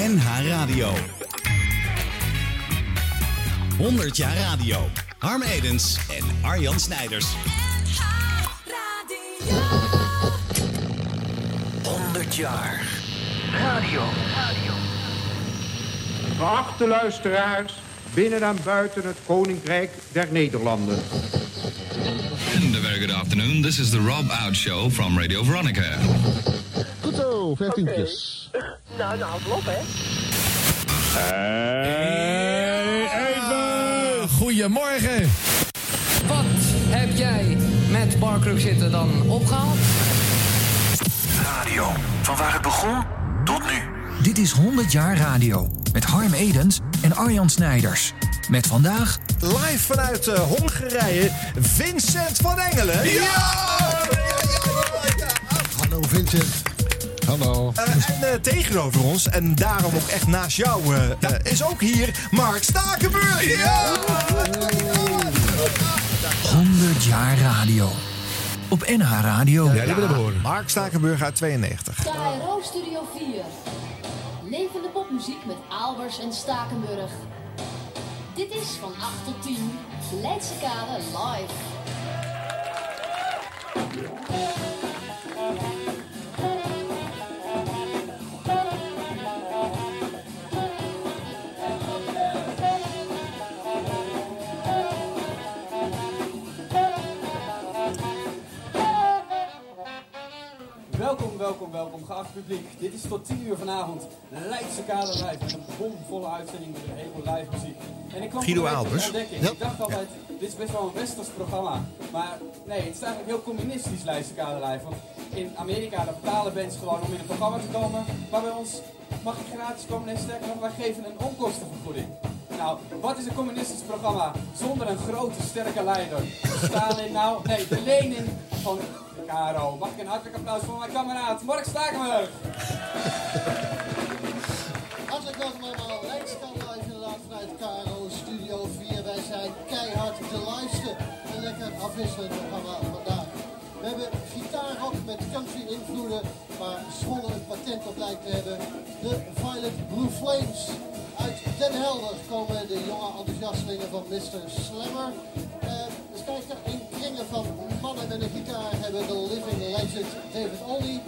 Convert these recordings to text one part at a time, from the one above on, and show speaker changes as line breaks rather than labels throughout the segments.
NH Radio. 100 jaar radio. Harm Edens en Arjan Snijders.
100 jaar radio.
Geachte luisteraars, binnen en buiten het Koninkrijk der Nederlanden.
And a very good afternoon. This is the Rob Out Show from Radio Veronica.
Goed zo, vijftientjes.
Nou, nou, houdt op, hè?
Even! Goedemorgen!
Wat heb jij met Barkruk zitten dan opgehaald?
Radio. Van waar het begon tot nu.
Dit is 100 jaar radio met Harm Edens en Arjan Snijders. Met vandaag
Live vanuit eh, Hongarije, Vincent van Engelen.
Hallo Vincent. Hallo.
Eh, en eh, tegenover ons, en daarom ook echt naast jou, eh, is ook hier Mark Stakenburg. Ja!
100 jaar radio. Op NH Radio.
Ja, die willen we horen. Mark Stakenburg uit 92.
KRO Studio 4. Levende popmuziek met Albers en Stakenburg. Dit is van 8 tot 10. Leidse Kade live.
Welkom, welkom, geacht publiek. Dit is tot 10 uur vanavond Leidse Kader Live met een bomvolle uitzending met een heleboel live muziek. En ik kwam
Guido Albers.
de ontdekking. Ik dacht altijd, dit is best wel een westers programma. Maar nee, het is eigenlijk heel communistisch Leidse Kader Live. Want in Amerika daar betalen bands gewoon om in een programma te komen. Maar bij ons mag je gratis komen en sterker nog, wij geven een onkostenvergoeding. Nou, wat is een communistisch programma zonder een grote, sterke leider? Stalin nou? Nee, de Lenin van KRO. Mag ik een hartelijk applaus voor mijn kameraad Mark Stakenburg?
Hartelijk welkom allemaal. Rijkskant live inderdaad vanuit KRO Studio 4. Wij zijn keihard de liveste. Een lekker afwisselend programma vandaag. We hebben gitaarrock met country invloeden, maar Zwolle een patent op lijkt te hebben. De Violet Blue Flames. Uit Den Helder komen de jonge enthousiastelingen van Mr. Slammer. Eh, eens kijken, in kringen van mannen met een gitaar hebben de living legend David Olney.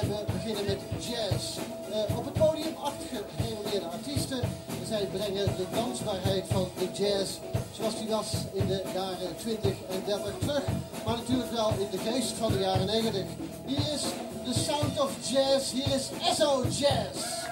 En we beginnen met jazz. Eh, op het podium acht gerenommeerde artiesten. Zij brengen de dansbaarheid van de jazz zoals die was in de jaren 20 en 30 terug. Maar natuurlijk wel in de geest van de jaren 90. Hier is The Sound of Jazz. Hier is Esso Jazz.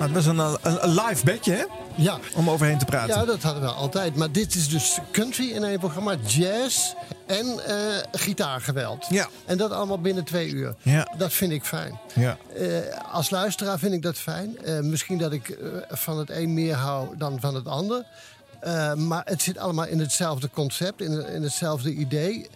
Maar het was een, een, een live bedje, hè?
Ja.
Om overheen te praten.
Ja, dat hadden we altijd. Maar dit is dus country in een programma, jazz en eh, gitaargeweld.
Ja.
En dat allemaal binnen twee uur.
Ja.
Dat vind ik fijn.
Ja.
Eh, als luisteraar vind ik dat fijn. Eh, misschien dat ik eh, van het een meer hou dan van het ander. Eh, maar het zit allemaal in hetzelfde concept, in, in hetzelfde idee.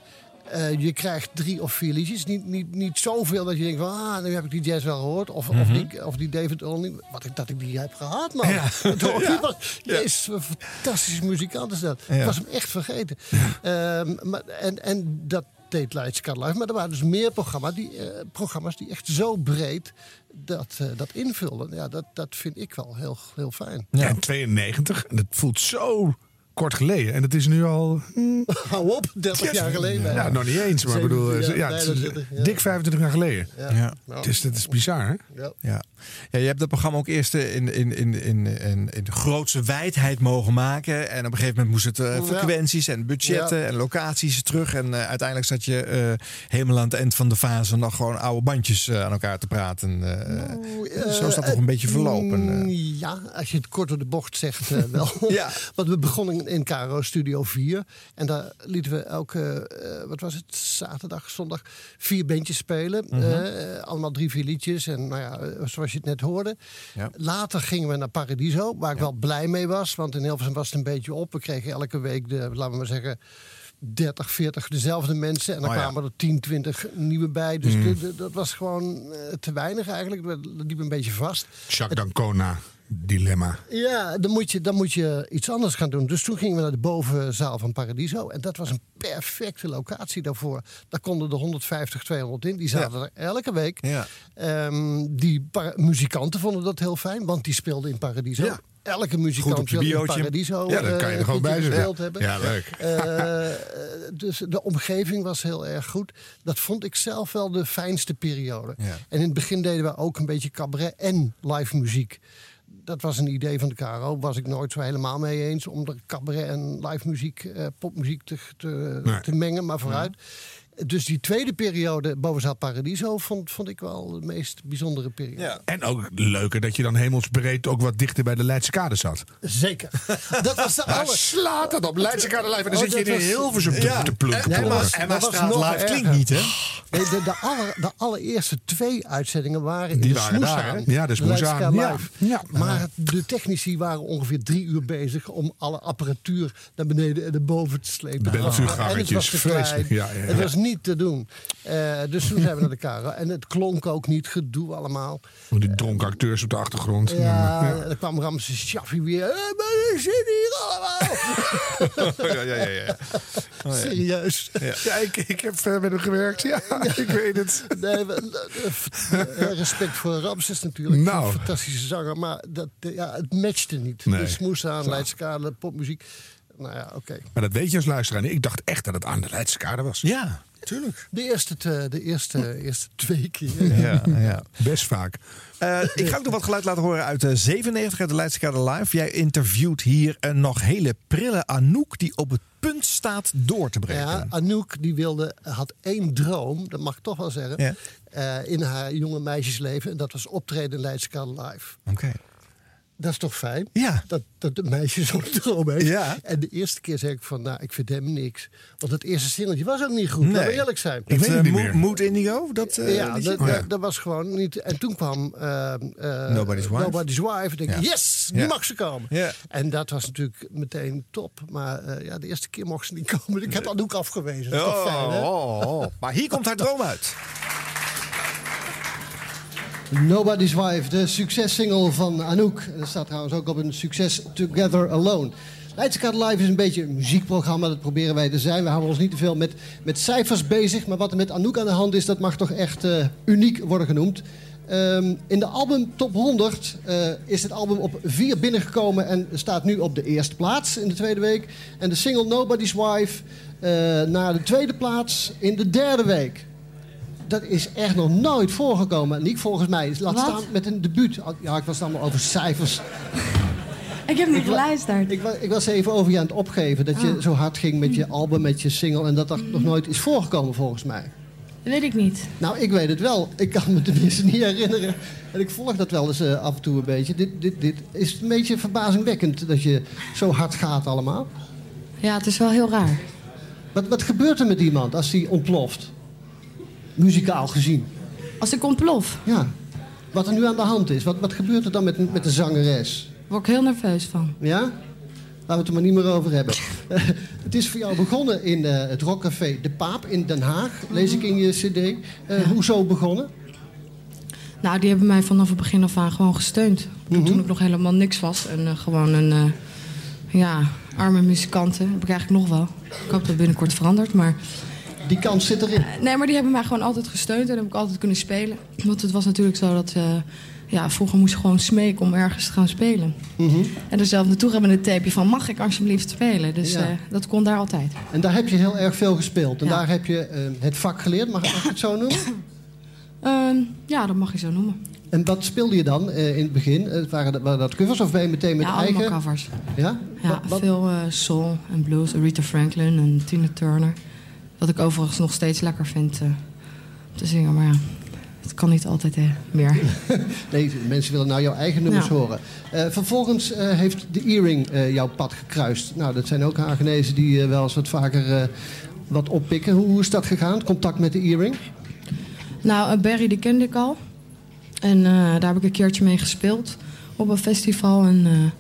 Eh, je krijgt drie of vier liedjes. Niet, niet, niet zoveel dat je denkt van... Ah, nu heb ik die jazz wel gehoord. Of, of, die, of die David Olney. Wat ik, dat ik die heb gehad, man. Dat je wel. Jezus, een fantastische muzikant is dat. Ik
Ja.
was hem echt vergeten. Ehm, maar, en, en dat deed Kar Live. Maar er waren dus meer programma's die, eh, programma's die echt zo breed dat, eh, dat invulden. Ja, dat, dat vind ik wel heel, heel fijn.
Ja, in 92. En dat voelt zo kort geleden. En het is nu al...
Hou op, 30 jaar geleden.
Ja, nog niet eens. Maar ik bedoel,
Zeven-
ja,
ja,
het is
bijna 20, ja.
dik 25 jaar geleden.
Ja.
Ja.
Nou,
Dus dat is bizar, hè?
ja.
Ja. je hebt dat programma ook eerst eh, in, in, in, in, in, in de grootste wijdheid mogen maken. En op een gegeven moment moest het eh, frequenties en budgetten
Ja.
en locaties terug. En eh, uiteindelijk zat je eh, helemaal aan het eind van de fase nog gewoon oude bandjes aan elkaar te praten.
Oeh,
zo is dat toch een beetje verlopen.
mm. Ja, als je het kort door de bocht zegt wel.
Ja.
Want we begonnen in KRO Studio 4. En daar lieten we elke, wat was het, zaterdag, zondag, vier bandjes spelen.
Mhm.
Allemaal drie, vier liedjes. En nou ja, zoals je het net hoorde.
Ja.
Later gingen we naar Paradiso, waar ik wel blij mee was. Want in Hilversum was het een beetje op. We kregen elke week de, laten we maar zeggen... 30, 40 dezelfde mensen. En dan
Oh ja.
kwamen er 10, 20 nieuwe bij. Dus de- de- dat was gewoon eh, te weinig eigenlijk. Dat liep een beetje vast.
Jacques Dancona. Dilemma.
Ja, dan moet, je, dan moet je iets anders gaan doen. Dus toen gingen we naar de bovenzaal van Paradiso. En dat was een perfecte locatie daarvoor. Daar konden de 150, 200 in. Die zaten er elke week.
Ja.
Ehm, die muzikanten vonden dat heel fijn, want die speelden in Paradiso.
Ja.
Elke muzikant wil in. Paradiso
Ja, dan kan je er
eh,
gewoon
een
bij
gespeeld hebben.
Ja, leuk.
Eh, dus de omgeving was heel erg goed. Dat vond ik zelf wel de fijnste periode.
Ja.
En in het begin deden we ook een beetje cabaret en live muziek. Dat was een idee van de KRO. Was ik nooit zo helemaal mee eens om de cabaret en live muziek, eh, popmuziek te, te,
Nee.
te mengen, maar vooruit. Dus die tweede periode, Bovenzaal Paradiso, vond, vond ik wel de meest bijzondere periode.
Ja.
En ook leuker dat je dan hemelsbreed ook wat dichter bij de Leidse kade zat.
Zeker. Dat was de alle...
slaat het op. Leidse kade live. En dan
Oh,
zit je in
dat was-
Hilversum te,
Ja.
te plunken.
Nee, maar-
plonken.
Emma
dat was
Straat
nog
live klinkt niet, hè?
Nee, de, de, aller, de allereerste twee uitzendingen waren in
Die
de
waren daar? Ja, de Smoeshaan,
Leidse
ja.
Live.
Ja.
Maar de technici waren ongeveer drie uur bezig om alle apparatuur naar beneden en naar boven te slepen.
De
En het was te klein.
vreselijk. Ja, ja, ja.
Het was niet te doen. Eh, dus toen zijn we naar de. En het klonk ook niet, gedoe allemaal.
Oh, Die dronken acteurs op de achtergrond.
Ja, en dan kwam Ramses Shaffi weer. Eh, maar ik zit hier allemaal.
ja, ja, ja. ja.
Serieus.
Ja, ik, ik heb verder met hem gewerkt. Ja, ik weet het.
Nee, respect voor Ramses natuurlijk.
Nou.
Een fantastische zanger. Maar dat, ja, het matchte niet.
Nee.
De smoes aan, Leidse Kade, popmuziek. Nou ja, oké.
Maar dat weet je als luisteraar. Ik dacht echt dat het aan de Leidse kade was.
Ja, tuurlijk.
De eerste, te- de eerste, eerste twee keer.
Ja, ja.
Best vaak.
Eh, ik ga ook nog wat geluid laten horen uit de 97 uit de Leidse Kade Live. Jij interviewt hier een nog hele prille Anouk die op het punt staat door te breken.
Ja, Anouk die wilde, had één droom, dat mag ik toch wel zeggen,
Ja.
eh, in haar jonge meisjesleven. En dat was optreden in Leidse Kade Live.
Oké.
Dat is toch fijn?
Ja.
Dat, dat een meisje zo'n droom heeft.
Ja.
En de eerste keer zei ik van, nou, ik vind hem niks. Want het eerste singeltje was ook niet goed, laten we eerlijk zijn.
Ik weet
eh,
niet meer.
Mood Indigo? Dat, eh,
ja, dat,
Oh, ja.
dat- dat was gewoon niet. En toen kwam eh, eh,
Nobody's Wife.
Nobody's Wife. Ik denk,
Ja.
yes, nu
Ja.
mag ze komen.
Ja.
En dat was natuurlijk meteen top. Maar eh, ja, de eerste keer mocht ze niet komen. Ik heb Anouk afgewezen. Dat is toch fijn, hè?
oh, oh. Maar hier komt haar droom uit.
Nobody's Wife, de successingle van Anouk. Dat staat trouwens ook op een succes Together Alone. Leidse Kade Live is een beetje een muziekprogramma, dat proberen wij te zijn. We houden ons niet te veel met, met cijfers bezig, maar wat er met Anouk aan de hand is, dat mag toch echt eh, uniek worden genoemd. Ehm, in de album Top 100 eh, is het album op 4 binnengekomen en staat nu op de eerste plaats in de tweede week. En de single Nobody's Wife eh, naar de tweede plaats in de derde week. Dat is echt nog nooit voorgekomen. Niet volgens mij. Laat
Wat?
staan met een debuut. Ja, ik was het allemaal over cijfers.
Ik heb niet
Ik
geluisterd.
Ik, ik was even over je aan het opgeven. Dat je
Ah.
zo hard ging met je album, met je single. En dat dat nog nooit is voorgekomen volgens mij.
Dat weet ik niet.
Nou, ik weet het wel. Ik kan me tenminste niet herinneren. En ik volg dat wel eens eh, af en toe een beetje. Dit, dit, dit is een beetje verbazingwekkend dat je zo hard gaat allemaal.
Ja, het is wel heel raar.
Wat, wat gebeurt er met iemand als hij ontploft? Muzikaal gezien.
Als ik ontplof,
Ja. Wat er nu aan de hand is. Wat, wat gebeurt er dan met, met de zangeres?
word ik heel nerveus van.
Ja? Laten we het er maar niet meer over hebben. het is voor jou begonnen in eh, het rockcafé De Paap in Den Haag. Lees ik in je cd. Eh, Hoezo begonnen?
Nou, die hebben mij vanaf het begin af aan gewoon gesteund.
Mhm.
Toen ik nog helemaal niks was. En eh, gewoon een, eh, ja, arme muzikanten. Heb ik eigenlijk nog wel. Ik hoop dat het binnenkort verandert, maar...
Die kans zit erin.
Nee, maar die hebben mij gewoon altijd gesteund en heb ik altijd kunnen spelen. Want het was natuurlijk zo dat... eh, ja, vroeger moest je gewoon smeken om ergens te gaan spelen.
Mhm.
En er zelf naartoe met een tapeje van... mag ik alsjeblieft spelen? Dus
Ja.
eh, dat kon daar altijd.
En daar heb je heel erg veel gespeeld. En
Ja.
daar heb je eh, het vak geleerd, mag, mag ik het zo noemen?
Ehm, ja, dat mag je zo noemen.
En wat speelde je dan eh, in het begin? Eh, waren, dat, waren dat covers of ben je meteen met
ja,
eigen?
allemaal covers.
Ja?
Ja,
Wat- wat-
veel eh, soul en blues. Aretha Franklin en Tina Turner. Wat ik overigens nog steeds lekker vind eh, om te zingen. Maar ja, het kan niet altijd meer.
Nee, mensen willen nou jouw eigen nummers
Ja.
horen. Eh, vervolgens eh, heeft de Earring jouw pad gekruist. Nou, dat zijn ook Hagenezen die wel eens wat vaker wat oppikken. Hoe, hoe is dat gegaan, contact met de Earring?
nou, Barry die kende ik al. En daar heb ik een keertje mee gespeeld op een festival. En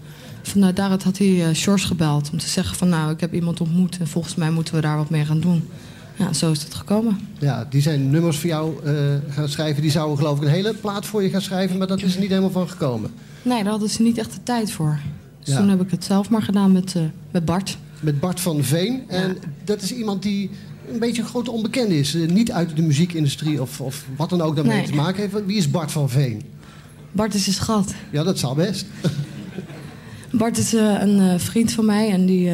vanuit daaruit had hij Shores gebeld om te zeggen van... nou, ik heb iemand ontmoet en volgens mij moeten we daar wat mee gaan doen. Ja, zo is het gekomen.
Ja, die zijn nummers voor jou eh, gaan schrijven. Die zouden geloof ik een hele plaat voor je gaan schrijven, maar dat is er niet helemaal van gekomen.
Nee, daar hadden ze niet echt de tijd voor. Dus
Ja.
toen heb ik het zelf maar gedaan met, eh, met Bart.
Met Bart van Veen. En dat is iemand die een beetje een grote onbekende is. Eh, Niet uit de muziekindustrie of, of wat dan ook daarmee
Nee.
te maken heeft. Wie is Bart van Veen?
Bart is een schat.
Ja, dat zal best.
Bart is een vriend van mij en die,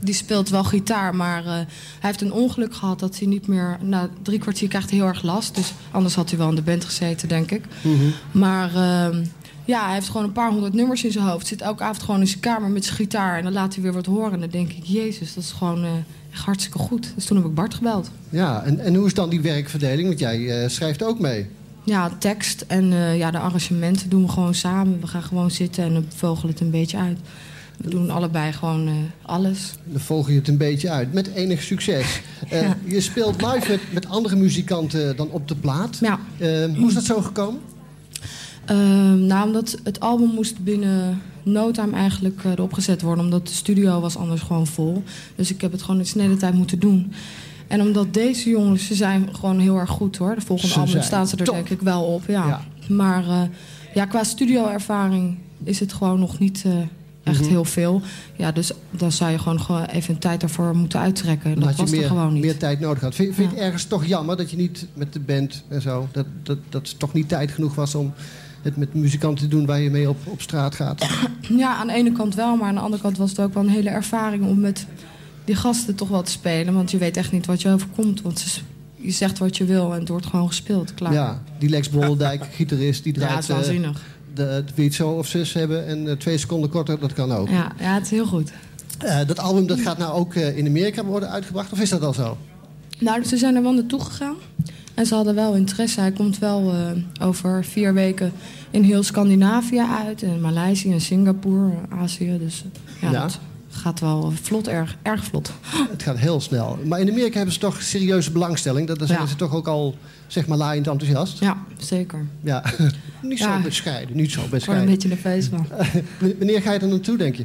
die speelt wel gitaar. Maar eh, hij heeft een ongeluk gehad dat hij niet meer... Na drie kwartier krijgt hij heel erg last. Dus anders had hij wel in de band gezeten, denk ik. Maar ehm, ja, hij heeft gewoon een paar honderd nummers in zijn hoofd. Zit elke avond gewoon in zijn kamer met zijn gitaar. En dan laat hij weer wat horen. En dan denk ik, jezus, dat is gewoon eh, echt hartstikke goed. Dus toen heb ik Bart gebeld.
Ja, en, en hoe is dan die werkverdeling? Want jij eh, schrijft ook mee.
Ja, tekst en ja, de arrangementen doen we gewoon samen. We gaan gewoon zitten en dan vogelen het een beetje uit. We doen allebei gewoon eh, alles.
Dan volg je het een beetje uit. Met enig succes. Eh,
Ja.
Je speelt live met, met andere muzikanten dan op de plaat.
Ja.
Eh, hoe is dat zo gekomen?
Ehm, nou, omdat het album moest binnen no time eigenlijk erop gezet worden. Omdat de studio was anders gewoon vol. Dus ik heb het gewoon in snelle tijd moeten doen. En omdat deze jongens, ze zijn gewoon heel erg goed hoor. De volgende
Ze
album staan ze er
top.
denk ik wel op. Ja.
Ja.
Maar ja, qua studioervaring is het gewoon nog niet eh, echt
Mhm.
heel veel. Ja, dus dan zou je gewoon, gewoon even een tijd daarvoor moeten uittrekken. Dat
je
was er gewoon niet.
meer tijd nodig had. Vind, vind je het ergens toch jammer dat je niet met de band en zo... dat, dat, dat het toch niet tijd genoeg was om het met muzikanten te doen... waar je mee op, op straat gaat?
Ja, aan de ene kant wel, maar aan de andere kant was het ook wel een hele ervaring om met die gasten toch wel te spelen. Want je weet echt niet wat je overkomt. Want ze, je zegt wat je wil en het wordt gewoon gespeeld. Klaar.
Ja, die Lex Bolleldijk, gitarist, die
Ja,
draait...
het is waanzinnig.
De, het zo of zus hebben en eh, twee seconden korter, dat kan ook.
Ja, ja, het is heel goed.
Eh, dat album dat gaat nou ook eh, in Amerika worden uitgebracht, of is dat al zo?
Nou, ze zijn er wel naartoe gegaan. En ze hadden wel interesse. Hij komt wel over vier weken in heel Scandinavië uit. En Maleisië en Singapore, Azië. Dus ja,
Ja.
dat gaat wel vlot, erg, erg vlot.
Het gaat heel snel. Maar in Amerika hebben ze toch serieuze belangstelling. Dat, daar zijn
Ja.
ze toch ook al, zeg maar, laaiend enthousiast.
Ja, zeker.
Ja, niet zo
Ja.
bescheiden, niet zo
Ik word een
bescheiden.
beetje nerveus van.
Wanneer ga je er naartoe, denk je?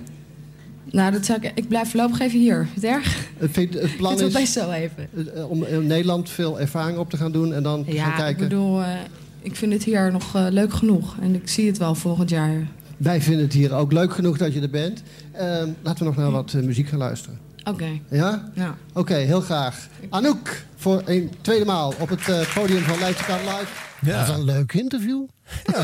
Nou, dat zou ik, ik blijf voorlopig even hier. Het erg?
Het, het plan
Ik
is
best zo even.
eh, om in Nederland veel ervaring op te gaan doen en dan te gaan
Ja, ik
kijken.
bedoel, eh, ik vind het hier nog eh, leuk genoeg. En ik zie het wel volgend jaar.
Wij vinden het hier ook leuk genoeg dat je er bent. Ehm, laten we nog naar wat eh, muziek gaan luisteren.
Oké.
Ja?
Ja.
Oké, heel graag. Anouk, voor een tweede maal op het eh, podium van Leidse Kant Live.
Ja.
Dat is een leuk interview.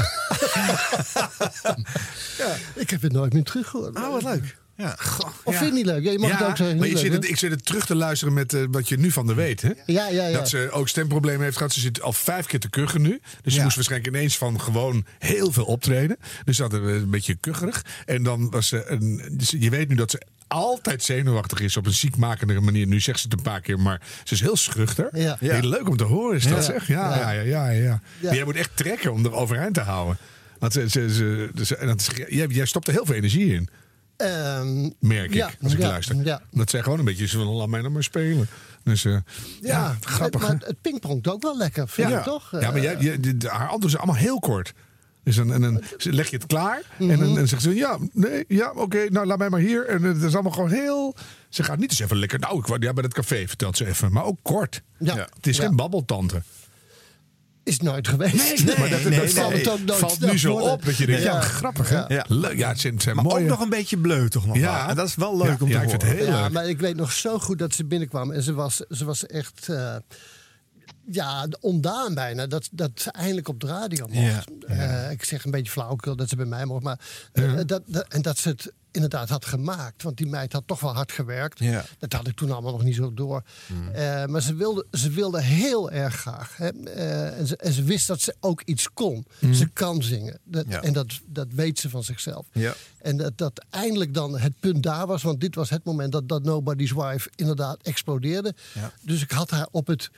Ja. Ik heb het nooit meer teruggehoord.
Ah, wat leuk. Ja.
Of vind je het niet leuk? Ja, je mag
ja,
het ook zeggen.
maar je
leuk,
zit het, ik zit het terug te luisteren met eh, wat je nu van de weet. Hè?
Ja, ja, ja.
Dat ze ook stemproblemen heeft gehad. Ze zit al vijf keer te kuchen nu. Dus ze moest waarschijnlijk ineens van gewoon heel veel optreden. Dus ze had het een beetje kucherig. En dan was ze een. dus je weet nu dat ze altijd zenuwachtig is op een ziekmakende manier. Nu zegt ze het een paar keer, maar ze is heel schuchter.
Ja.
Ja.
Heel leuk om te horen is dat,
Ja.
zeg. Ja, ja, ja, ja. ja,
Ja.
Jij moet echt trekken om er overeind te houden. Want ze, ze, ze, ze- en dat is, jij, jij stopt er heel veel energie in,
Ehm,
merk ik, als ik
ja,
luister.
ja.
Dat zij gewoon een beetje zo van, laat mij nou maar spelen. Dus eh, ja, grappig.
Maar het pingpongt ook wel lekker, vind
ja.
ik toch?
Ja, maar
Eh,
jij, de- de- haar antwoorden zijn allemaal heel kort. Dus dan, en dan leg je het klaar. En dan en dan zegt ze: Ja, nee, ja, oké, nou laat mij maar hier. En het is allemaal gewoon heel. Ze gaat niet eens even lekker. Nou, ik ja, bij het café, vertelt ze even. Maar ook kort.
Ja.
Het is geen babbeltante.
Is nooit geweest.
Nee,
maar dat,
nee,
dat valt,
nee.
het ook nooit
valt nu zo
worden.
op dat je denkt: ja,
Ja.
grappig hè?
Ja.
Leuk, ja, het zijn, het zijn
Maar
mooie.
ook nog een beetje bleu toch nog
Ja.
wel. En dat is wel leuk
Ja,
om te
ja, ik vind
horen.
het heel
ja,
leuk.
maar ik weet nog zo goed dat ze binnenkwam. En ze was, ze was echt eh, ja, ondaan bijna. Dat, dat ze eindelijk op de radio mocht.
Ja,
Eh, ik zeg een beetje flauwekul dat ze bij mij mocht. Maar, eh, dat, dat, en dat ze het inderdaad had gemaakt. Want die meid had toch wel hard gewerkt.
Ja.
Dat had ik toen allemaal nog niet zo door. Eh, maar ze wilde, ze wilde heel erg graag. Hè. En, ze, en ze wist dat ze ook iets kon. Ze kan zingen. Dat,
Ja.
En dat, dat weet ze van zichzelf.
Ja.
En dat, dat eindelijk dan het punt daar was. Want dit was het moment dat, dat Nobody's Wife inderdaad explodeerde. Dus ik had haar op het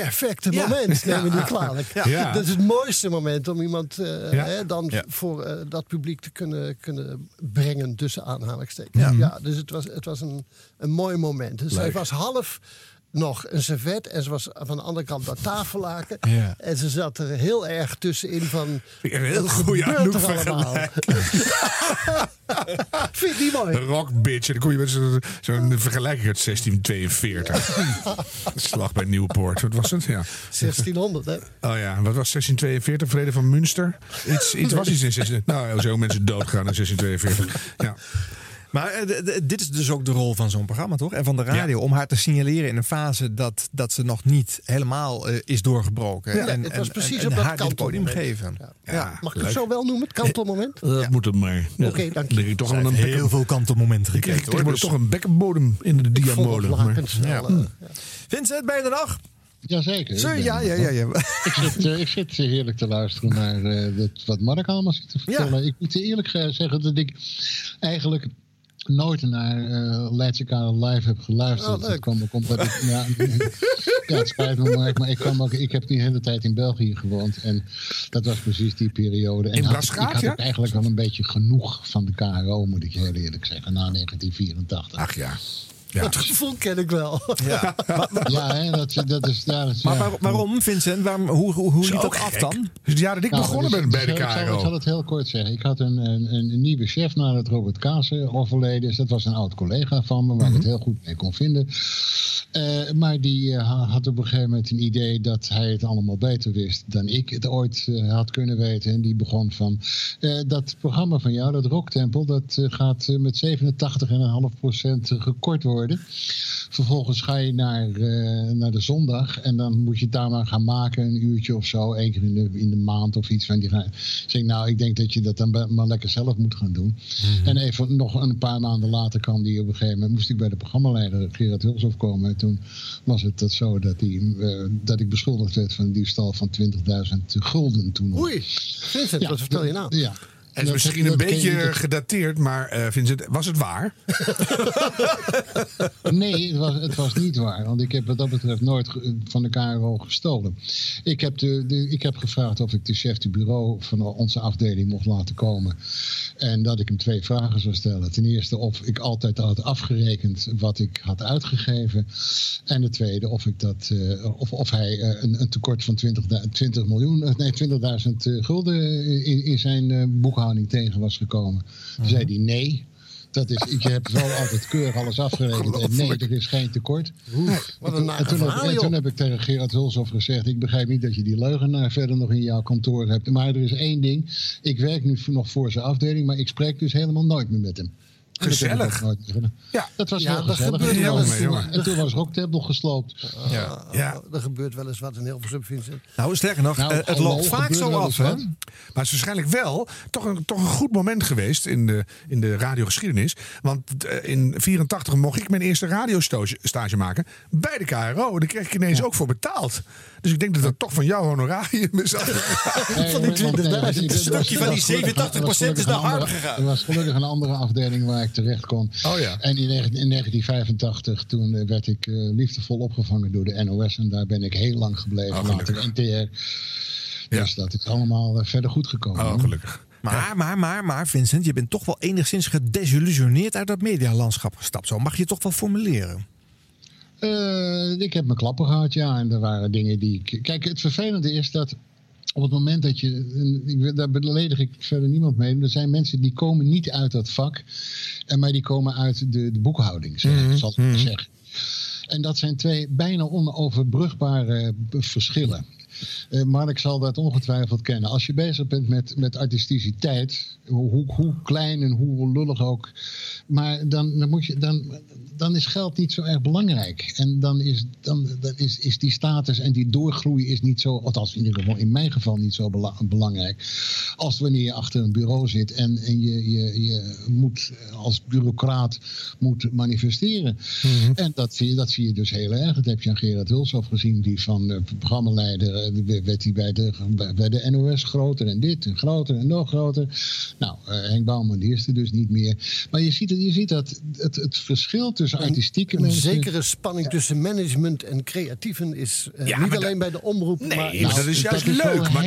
perfecte
Ja.
moment. Neem me niet kwalijk.
Ja.
Ja.
Dat is het mooiste moment om iemand eh,
Ja.
hè, dan
Ja.
voor eh, dat publiek te kunnen, kunnen brengen tussen aanhalingstekens. Ja. dus het was, het was een, een mooi moment. Dus
Leuk.
was half nog een servet en ze was van de andere kant dat tafellaken.
Ja.
En ze zat er heel erg tussenin van...
Een heel goede Anouk?
Vind je die mooi?
Rock bitch. En dan kom je met zo'n vergelijking uit 1642. Slag bij Nieuwpoort. Wat was het? Ja.
1600, hè?
Oh ja, wat was 1642? Vrede van Münster? Iets, iets was iets in 16... Nou, zo mensen doodgaan in 1642. Ja.
Maar eh, dit is dus ook de rol van zo'n programma, toch? En van de radio. Om haar te signaleren in een fase dat, dat ze nog niet helemaal eh, is doorgebroken.
Ja,
en,
het was
en-
precies
en,
op
en
dat
haar dit podium geven.
Ja. Mag ik het zo wel noemen? Het kantelmoment?
Dat moet het maar. Ja.
Oké, dank je.
Ik toch aan een
heel veel kantelmomenten
Ik
gekregen. hoor.
tegenwoordig
Dus-
toch een bekkenbodem in de diamolen.
Eh, ja.
Vincent, ben je er nog?
Jazeker.
Zo,
ik
ja, ja, ja, ja.
Ik zit, ik zit heerlijk te luisteren naar eh, dat, wat Mark allemaal zit te vertellen. Ik moet eerlijk ge- zeggen dat ik eigenlijk nooit naar eh Leidse Kade live heb geluisterd.
Oh,
dat kwam ook omdat ik... Ja, ja, het spijt me Mark, maar ik, kwam ook, ik heb die hele tijd in België gewoond. En dat was precies die periode. En
In
had- ik had
ja?
eigenlijk wel een beetje genoeg van de KRO, moet ik heel eerlijk zeggen, na 1984.
Ach ja. Ja.
Dat gevoel ken ik wel.
Ja.
Ja, hè, dat, dat is... Ja,
Maar
ja.
waar- waarom, Vincent? Waarom, hoe hoe, hoe
Is
liep dat af dan?
Dus ja, dat ik
Nou,
begonnen
dus-
ben bij de
dus ik zal-
KRO.
het heel kort zeggen. Ik had een, een, een nieuwe chef nadat Robert Kaase overleden is. Dat was een oud collega van me, waar ik het heel goed mee kon vinden. Eh, maar die eh, ha- had op een gegeven moment een idee dat hij het allemaal beter wist dan ik het ooit eh, had kunnen weten. En die begon van, eh, dat programma van jou, dat Rocktempel, dat gaat met 87,5% gekort worden. Vervolgens ga je naar, eh, naar de zondag en dan moet je het daar maar gaan maken, een uurtje of zo, één keer in de, in de maand of iets van die. Ik zeg, nou, ik denk dat je dat dan maar lekker zelf moet gaan doen. En even nog een paar maanden later kwam die op een gegeven moment, moest ik bij de programmaleider Gerard Hulshoff komen. En toen was het dat zo dat, die, eh, dat ik beschuldigd werd van diefstal van 20.000 gulden toen nog.
Oei, Vincent, wat vertel je nou?
Ja.
Het is
Dat-
misschien
dat
een beetje gedateerd, maar eh Vincent, was het waar?
Nee, het was, het was niet waar. Want ik heb wat dat betreft nooit van de KRO gestolen. Ik heb, de, de, ik heb gevraagd of ik de chef de bureau van onze afdeling mocht laten komen. En dat ik hem twee vragen zou stellen. Ten eerste of ik altijd had afgerekend wat ik had uitgegeven. En de tweede of, ik dat, eh, of, of hij eh, een, een tekort van 20, 20 miljoen, nee 20.000 eh, gulden in, in zijn eh, boekhouding tegen was gekomen. Toen zei hij nee. Dat is, ik heb wel altijd keurig alles afgerekend. En nee, er is geen tekort.
Wat een
en, heb, toen heb ik tegen Gerard Hulshoff gezegd... ik begrijp niet dat je die leugenaar verder nog in jouw kantoor hebt. Maar er is één ding. Ik werk nu nog voor zijn afdeling... maar ik spreek dus helemaal nooit meer met hem. Dat
Gezellig.
gedaan.
Ja.
Dat was
Ja,
heel
dat
gezellig.
gebeurt wel
toen-
eens.
jongen.
En toen was Rocktempel gesloopt.
Ja.
Ja.
Er gebeurt wel eens wat in Hilversum, Vincent.
Nou, sterker nog,
Nou,
eh, het
hallo,
loopt vaak zo af. Hè?
Maar het is waarschijnlijk wel toch een, toch een goed moment geweest in de, in de radiogeschiedenis. Want eh, in 84 mocht ik mijn eerste radiostage stage maken bij de KRO. Daar kreeg ik ineens ook voor betaald. Dus ik denk dat dat toch van jouw honorarium is.
Nee,
Van die
want- want-
20.000.
nee, want-
Een
er
stukje van
er
die
was gelukkig-
87%
er was gelukkig
is naar Harm gegaan.
Er was gelukkig een andere afdeling waar ik terecht kon.
Oh ja.
En in, negen- in 1985 toen eh, werd ik eh, liefdevol opgevangen door de NOS. En daar ben ik heel lang gebleven.
Oh,
later
gelukkig.
NTR. Dus dat is allemaal eh, verder goed gekomen.
Oh, gelukkig.
Maar, maar, maar, maar, Vincent, je bent toch wel enigszins gedesillusioneerd uit dat medialandschap gestapt. Zo mag je toch wel formuleren.
Eh, ik heb mijn klappen gehad, ja. En er waren dingen die ik... Kijk, het vervelende is dat op het moment dat je... Daar beledig ik verder niemand mee. Er zijn mensen die komen niet uit dat vak. En maar die komen uit de, de boekhouding, zeg, zal ik maar zeggen. En dat zijn twee bijna onoverbrugbare verschillen. Eh, Mark zal dat ongetwijfeld kennen. Als je bezig bent met, met artisticiteit, hoe, hoe, klein en hoe lullig ook. Maar dan, dan, moet je, dan, dan is geld niet zo erg belangrijk. En dan, is, dan, dan is, is die status en die doorgroei is niet zo, althans in, ieder geval, in mijn geval niet zo bela- belangrijk. Als wanneer je achter een bureau zit en, en je, je, je moet als bureaucraat moet manifesteren. En dat zie, je, dat zie je dus heel erg. Dat heb je aan Gerard Hulshoff gezien, die van eh, programmaleider eh, werd hij bij de, bij de NOS groter en dit en groter en nog groter. Nou, eh, Henk Bouwman die is er dus niet meer. Maar je ziet, het, je ziet dat het, het verschil tussen artistieke
Een
mensen...
zekere spanning tussen management en creatieven is eh,
Ja,
niet alleen bij de omroep.
Nee,
maar Nou,
dat is juist
dat is wel
leuk. Maar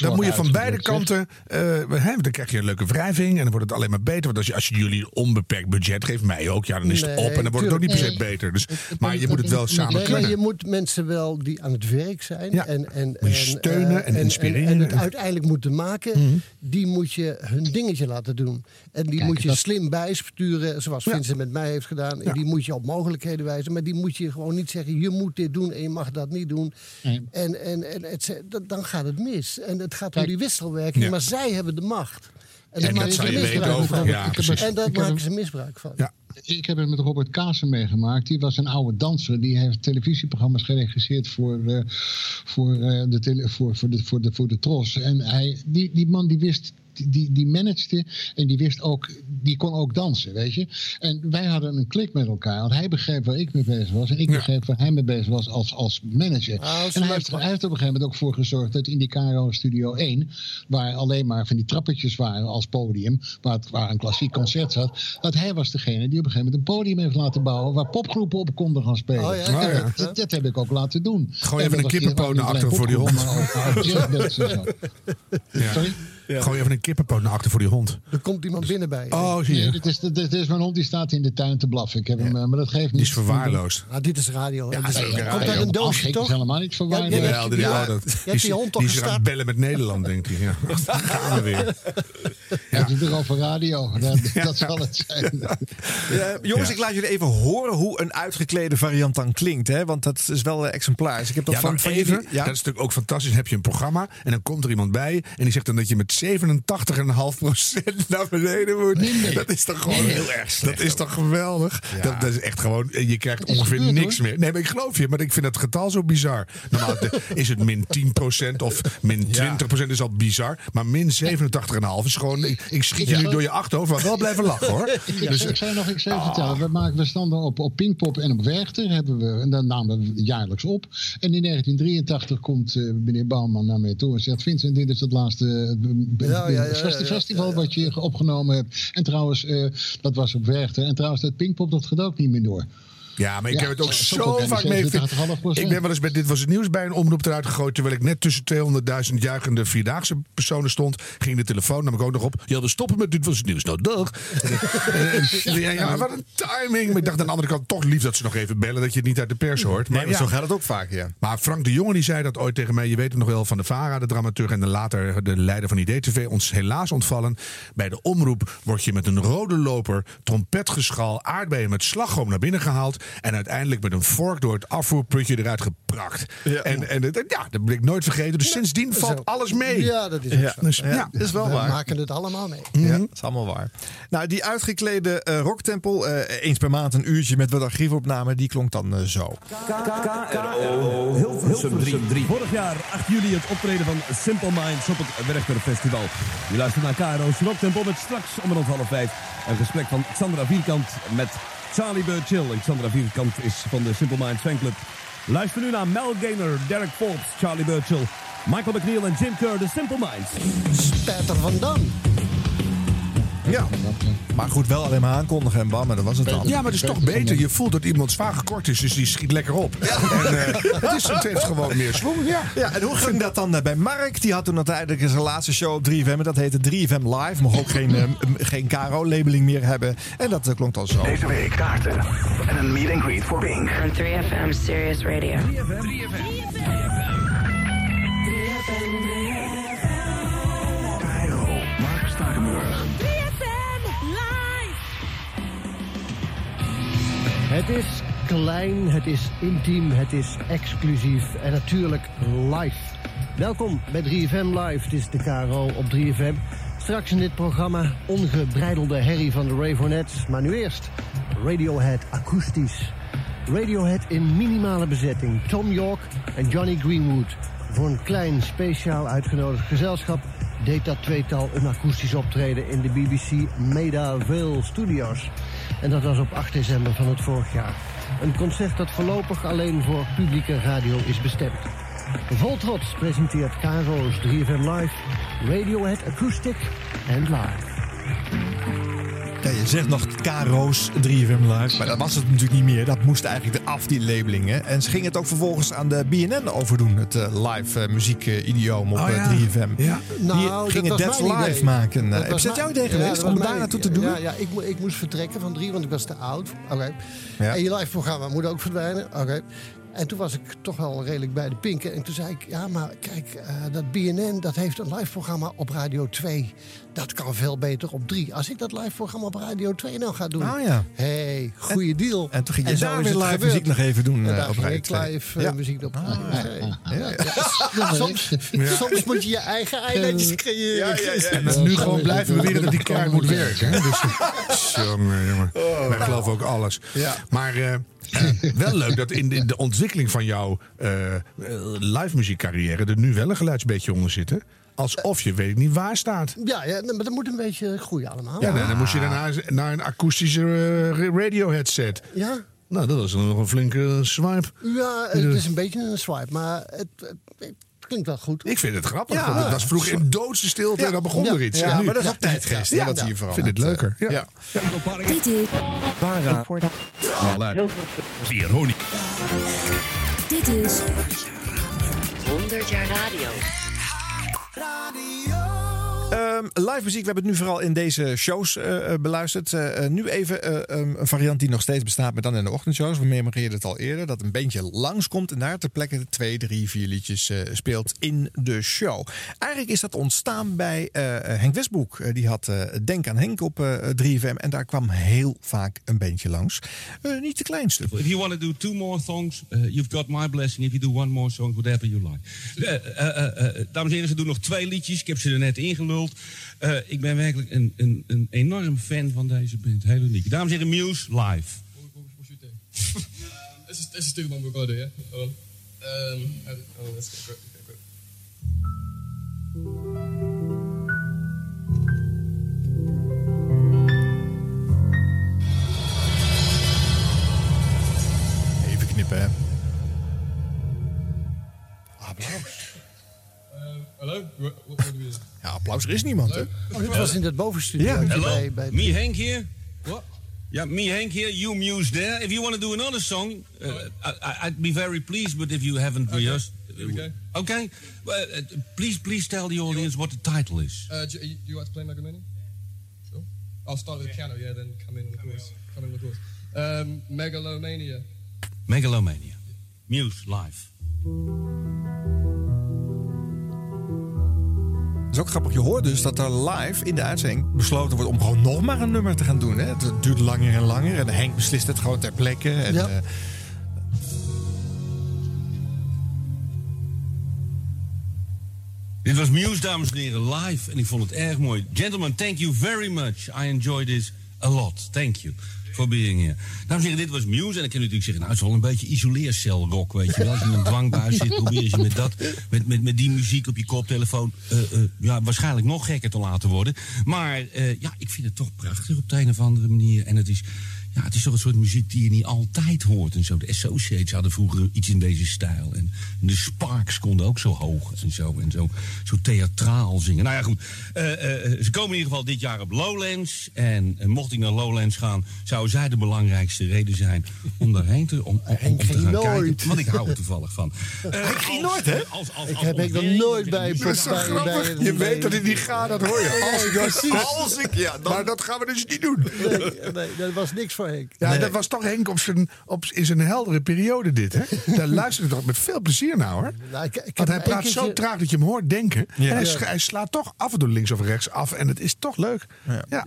dat, moet je van beide kanten. eh, hè, dan krijg je een leuke wrijving. En dan wordt het alleen maar beter. Want als, je, als je jullie een onbeperkt budget geeft, mij ook. Ja, dan is het op. En dan wordt het ook niet per se beter. Dus, maar je moet het wel samen kunnen.
je moet mensen wel die aan het werk zijn
Ja.
en, en,
Moet je steunen en inspireren.
En, het uiteindelijk moeten maken,
Mhm.
die moet je hun dingetje laten doen. En die moet je
dat-
slim bijsturen, zoals Vincent met mij heeft gedaan. En die moet je op mogelijkheden wijzen. Maar die moet je gewoon niet zeggen, je moet dit doen en je mag dat niet doen.
Nee.
En, en, en het, dan gaat het mis. En het gaat om die wisselwerking,
Ja.
maar zij hebben de macht. En,
dat
maken
zou
ze
je weten
misbruik
ook.
van.
Ja,
Ik heb
precies.
En daar maken
een-
ze misbruik van.
Ja.
Ik heb het met Robert Kaasen meegemaakt. Die was een oude danser. Die heeft televisieprogramma's geregisseerd voor, eh, voor, eh, de, tele, voor, voor, de, voor, de, voor de Tros. En hij, die, die man die wist. Die, die, managede en die wist ook, die kon ook dansen, weet je. En wij hadden een klik met elkaar. Want hij begreep waar ik mee bezig was. En ik begreep waar hij mee bezig was als, als manager.
Ah, is
en hij heeft, hij heeft op een gegeven moment ook voor gezorgd dat in die KRO Studio 1, waar alleen maar van die trappetjes waren als podium, waar, het, waar een klassiek concert zat, dat hij was degene die op een gegeven moment een podium heeft laten bouwen waar popgroepen op konden gaan spelen.
Oh ja?
Oh ja.
dat, dat, dat heb ik ook laten doen.
Gewoon
En
even een kippenpoot achter voor die hond.
maar
Ja. Gooi even een kippenpoot naar achter voor die hond.
Er komt iemand binnen bij je.
Oh, zie
Nee,
je.
dit is, dit, is, dit is mijn hond die staat in de tuin te blaffen. Ik heb hem, eh, maar dat geeft niet.
Die is verwaarloosd.
Nou, dit is radio.
Ja,
Dus-
dat is
komt uit een doosje,
Ach, ik
toch?
is helemaal niet verwaarloosd.
Ja,
die, oh,
hebt
die is-
die hond toch
die is aan het
gestart?
bellen met Nederland, denkt hij. Ja. Gaan we weer.
Het is toch over radio. Dat, dat zal het zijn.
Jongens, ik laat jullie even horen hoe een uitgeklede variant dan klinkt. Hè? Want dat is wel eh, exemplaars. Ik heb dat
Ja,
van, van
even.
jullie-?
Dat is natuurlijk ook fantastisch. Dan heb je een programma en dan komt er iemand bij. En die zegt dan dat je met 87,5% naar beneden moet. Dat is toch gewoon heel erg Dat is toch geweldig? Dat, dat is echt gewoon. Je krijgt ongeveer
gebeurd,
niks
hoor.
meer. Nee, maar ik geloof je. Maar ik vind het getal zo bizar. Normaal is het min 10% of min 20% is al bizar. Maar min 87,5 is gewoon. Ik, ik schiet je nu door je achterhoofd. Maar wel blijven lachen hoor. Dus,
ik zou nog iets even vertellen. We, maken, op, op Pinkpop en op Werchter. Hebben we, en dat namen we jaarlijks op. En in 1983 komt eh, meneer Bouwman naar mij toe en zegt... Vincent, dit is het laatste festival wat je opgenomen hebt. En trouwens, eh, dat was op Werchter. En trouwens, dat Pinkpop, dat gaat ook niet meer door.
Ja, maar ik
Ja,
heb het ook
zo-
vaak meegemaakt.
77,5%.
Ik ben wel eens bij Dit Was Het Nieuws bij een omroep eruit gegooid... terwijl ik net tussen 200.000 juichende Vierdaagse personen stond. Ging de telefoon, nam ik ook nog op. Ja, we stoppen met Dit Was Het Nieuws. Nou, dag. Ja, ja, wat een timing. Maar ik dacht aan de andere kant toch lief dat ze nog even bellen... dat je het niet uit de pers hoort.
Nee,
Maar,
maar
ja.
zo gaat het ook vaak, ja.
Maar Frank de Jonge die zei dat ooit tegen mij. Je weet het nog wel van de VARA, de dramaturg en de later de leider van IDTV. Ons helaas ontvallen. Bij de omroep word je met een rode loper, trompetgeschal, aardbeien met slagroom naar binnen gehaald. En uiteindelijk met een vork door het afvoerputje eruit geprakt. En, en het- ja, dat ben ik nooit vergeten. Dus sindsdien valt alles mee.
Ja, dat is
Ja.
Dus,
ja,
ja.
is wel
We
waar.
maken het allemaal mee.
Ja, dat is allemaal waar. Nou, die uitgeklede eh, rocktempel, eh, eens per maand een uurtje met wat archiefopnamen, die klonk dan eh, zo.
KRO Hilversum 3. Vorig jaar 8 juli het optreden van Simple Minds op het Werchter Festival. Je luistert naar KRO's Rocktempo met straks om rond half vijf een gesprek van Xandra Vierkant met Charlie Burchill. Xandra Vierkant is van de Simple Minds fanclub. Luister nu naar Mel Gaynor, Derek Forbes, Charlie Burchill, Michael McNeil en Jim Kerr, de Simple Minds.
Spetter van Dam.
Ja, maar goed, wel alleen maar aankondigen en bam, maar dat was het dan.
Ja, maar het is toch beter. Je voelt dat iemand zwaar gekort is, dus die schiet lekker op. En, eh, het, is, gewoon meer sloeg. Ja.
ja, en hoe ging dat dan eh, bij Mark? Die had toen uiteindelijk zijn laatste show op 3FM. Dat heette 3FM Live. Mocht ook geen, eh, geen KRO-labeling meer hebben. En dat klonk dan zo.
Deze week kaarten en een meet and greet voor Bing.
Van 3FM Serious Radio.
3FM. 3FM.
Het is klein, het is intiem, het is exclusief en natuurlijk live. Welkom bij 3FM Live. Het is de KRO op 3FM. Straks in dit programma ongebreidelde herrie van de Ravenettes. Maar nu eerst Radiohead akoestisch. Radiohead in minimale bezetting. Tom York en Johnny Greenwood. Voor een klein speciaal uitgenodigd gezelschap deed dat tweetal een akoestisch optreden in de BBC Maida Vale Studios. En dat was op 8 december van het vorig jaar. Een concert dat voorlopig alleen voor publieke radio is bestemd.
Vol trots presenteert KRO's 3FM Live Radiohead Acoustic and Live.
Ja, je zegt nog Karo's 3FM Live, maar dat was het natuurlijk niet meer. Dat moest eigenlijk eraf, die labeling. Hè? En ze gingen het ook vervolgens aan de BNN overdoen, het eh, live uh, muziekidioom op
Oh,
eh,
ja.
3FM.
Ja. Nou,
Die
dat
gingen That's
mijn
Live
idee.
maken.
Dat
Heb je dat jouw idee geweest om daar naartoe te doen?
Ja, ja ik, mo- ik moest vertrekken van drie, want ik was te oud. Oké.
Ja.
En je live programma moet ook verdwijnen. Oké. En toen was ik toch wel redelijk bij de pinken. En toen zei ik, ja, maar kijk, eh, dat BNN dat heeft een live programma op Radio 2. Dat kan veel beter op 3. Als ik dat live programma op Radio 2 nou ga doen.
Oh ja.
hey, goede deal.
En toen ging je
zo
daar weer live
gebeurd.
muziek nog even doen
En
eh,
daar
op
ging
Radio
ik
2.
live eh,
Ja.
muziek op Radio 2.
Ja, ja.
Soms, soms moet je je eigen eilandjes creëren.
En dan nu gewoon blijven beweren dat die kaart moet werken. Hè? Dus, jongen, jongen. Wij geloven ook alles.
Ja.
Maar eh, eh, wel leuk dat in de, in de ontwikkeling van jouw eh, eh, live muziekcarrière er nu wel een geluidsbeetje onder zit. hè? Alsof je weet ik niet waar staat.
Ja, ja, maar dat moet een beetje groeien allemaal.
Ja, nee, dan moest je daarna naar een akoestische eh, radio headset.
Ja?
Nou, dat was nog een flinke swipe.
Ja, het is een beetje een swipe, maar het klinkt wel goed.
Ik vind het grappig.
Ja.
want het was vroeger in doodse stilte en dan begon
Ja.
er iets.
Ja,
maar dat is ook tijdgeest,
Ja,
wat hier
Ik vind het leuker. Ja.
Ja.
Dit is,
Para. Veronica.
dit is 100 jaar radio.
Ehm, live muziek, we hebben het nu vooral in deze shows eh, eh, beluisterd. Eh, nu even eh, um, een variant die nog steeds bestaat, maar dan in de ochtendshows. We memoreerden het al eerder, dat een bandje langskomt en daar ter plekke twee, drie, vier liedjes speelt in de show. Eigenlijk is dat ontstaan bij Henk Westbroek. Die had Denk aan Henk op eh 3FM en daar kwam heel vaak een bandje langs. Niet de kleinste.
If you want to do two more songs, you've got my blessing. If you do one more song, whatever you like. Dames en heren, ze doen nog twee liedjes. Ik heb ze er net ingeluld. Eh, ik ben werkelijk een, een, een enorm fan van deze band. Heel uniek. Dames en heren, Muse live.
The one gonna do, yeah? Hold on. Um, oh, let's go. Quick, quick, quick.
Even knippen, hè.
Applaus.
Do?
Ja, applaus. Er is niemand, hè?
Oh, dit was in het bovenstudio.
Ja.
Hello,
Bij,
me Henk here.
What?
Yeah, me Henk here. You Muse there. If you want to do another song, uh, I, I- I'd be very pleased. But if you haven't rehearsed,
Here we go.
okay. Well, uh, please, please tell the audience what the title is.
Uh, do, you, do you like to play Megamania? Sure. I'll start with the piano, yeah, then come in on the chorus. Come in on the chorus. Um, Megalomania.
Megalomania. Muse live.
Het is ook grappig, je hoort dus dat er live in de uitzending besloten wordt om gewoon nog maar een nummer te gaan doen. Hè? Het duurt langer en langer en Henk beslist het gewoon ter plekke. En,
Ja.
eh,
Dit was Muse, dames en heren, live. En ik vond het erg mooi. Gentlemen, thank you very much. I enjoyed this a lot. Thank you for being here. Dames en heren, dit was Muse. En ik kan natuurlijk zeggen, nou, het is wel een beetje isoleercelrock, weet je wel. Als je in een dwangbuis zit, probeer je met dat, met, met, met die muziek op je koptelefoon, eh, eh, ja, waarschijnlijk nog gekker te laten worden. Maar eh, ja, ik vind het toch prachtig op de een of andere manier. En het is, ja, het is toch een soort muziek die je niet altijd hoort. En zo, de Associates hadden vroeger iets in deze stijl. En de Sparks konden ook zo hoog en zo. En zo, zo theatraal zingen. Nou ja, goed. Eh, eh, ze komen in ieder geval dit jaar op Lowlands. En eh, mocht ik naar Lowlands gaan, zou zij de belangrijkste reden zijn om daarheen te, om, om, om te gaan
nooit.
kijken. Want ik hou er toevallig van. Eh,
Henk ging nooit, hè?
Als, als,
ik
als
heb ik nog nooit bij...
ik
bij-
Je weet dat het niet gaat, dat hoor je. Als ik, als ik, ja, maar dat gaan we dus niet doen.
Nee, nee, dat was niks voor Henk.
Ja,
Nee.
dat was toch Henk op zijn, op, in zijn heldere periode dit, hè? Daar luister ik toch met veel plezier naar, hoor.
Nou, ik, ik heb
Want hij praat zo traag dat je hem hoort denken.
Ja.
En hij, hij slaat toch af en toe links of rechts af. En het is toch leuk. Ja.
Ja.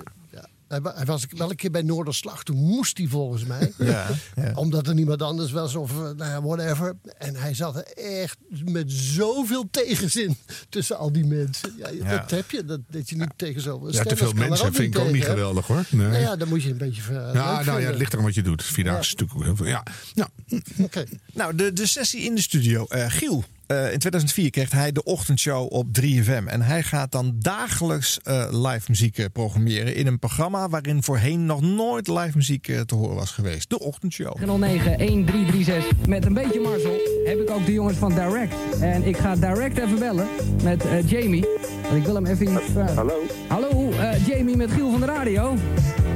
Hij, wa- hij was wel een keer bij Noorderslag. Toen moest hij volgens mij.
Ja, ja.
Omdat er niemand anders was of eh, nou ja, whatever. En hij zat er echt met zoveel tegenzin tussen al die mensen. Ja,
Ja.
Dat heb je, dat, dat je niet tegen zo
Ja, te veel mensen vind ik ook niet geweldig, hoor. Nee.
Nou ja, dan moet je een beetje
Ja,
leuk
nou ja, het ligt eraan wat je doet. Vierdaagse heel veel. Ja. ja.
Oké.
Nou, de, de sessie in de studio. Eh, Giel, in 2004 kreeg hij de ochtendshow op 3FM. En hij gaat dan dagelijks eh, live muziek eh, programmeren in een programma waarin voorheen nog nooit live muziek eh, te horen was geweest. De ochtendshow.
091336. Met een beetje Marcel heb ik ook de jongens van Direct. En ik ga Direct even bellen met eh, Jamie. Want ik wil hem even iets vragen.
Hallo.
Hallo, eh, Jamie met Giel van de radio.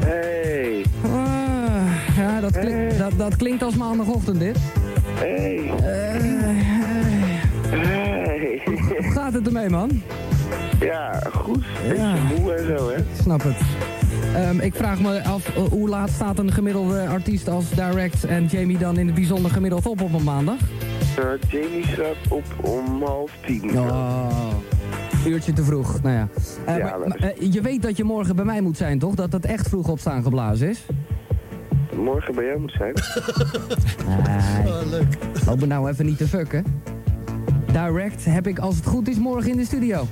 Hey.
Ah, ja, dat, klink- dat, dat klinkt als maandagochtend dit.
Hey. Hey.
Het ermee, man?
Ja, goed. Beetje
Ja.
moe en zo, hè?
Ik snap het. Ehm, ik vraag me af, eh, hoe laat staat een gemiddelde artiest als Direct en Jamie dan in het bijzonder gemiddeld op op een maandag?
Uh, Jamie staat op om half tien.
Oh, uurtje te vroeg. Nou ja. Eh,
Ja,
maar- eh, je weet dat je morgen bij mij moet zijn, toch? Dat het echt vroeg opstaan geblazen is?
Morgen bij jou moet zijn.
Nee. leuk. Loop me nou even niet te fucken. Direct heb ik, als het goed is, morgen in de studio.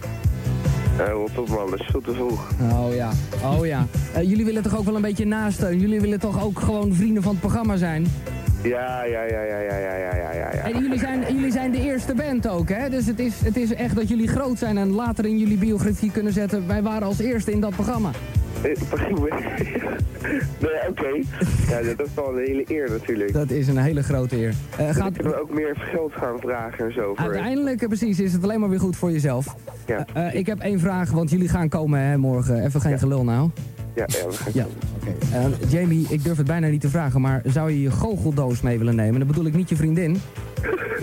Eh, rot op man, dat is veel te vroeg.
Oh ja, oh ja. Eh, jullie willen toch ook wel een beetje nasteun? Jullie willen toch ook gewoon vrienden van het programma zijn?
Ja, ja, ja, ja, ja, ja, ja, ja, ja, ja.
En jullie zijn, jullie zijn de eerste band ook, hè? Dus het is, het is echt dat jullie groot zijn en later in jullie biografie kunnen zetten... wij waren als eerste in dat programma.
Eh, nee, oké. Ja, dat is wel een hele eer natuurlijk.
Dat is een hele grote eer. Eh,
gaat... we ook meer geld gaan vragen en zo. Voor
uiteindelijk, eh, precies, is het alleen maar weer goed voor jezelf.
Ja.
Ik heb één vraag, want jullie gaan komen hè, morgen. Even geen gelul nou.
Ja, ja, we gaan
Ja, oké. Eh, Jamie, ik durf het bijna niet te vragen, maar zou je je goocheldoos mee willen nemen? Dan bedoel ik niet je vriendin.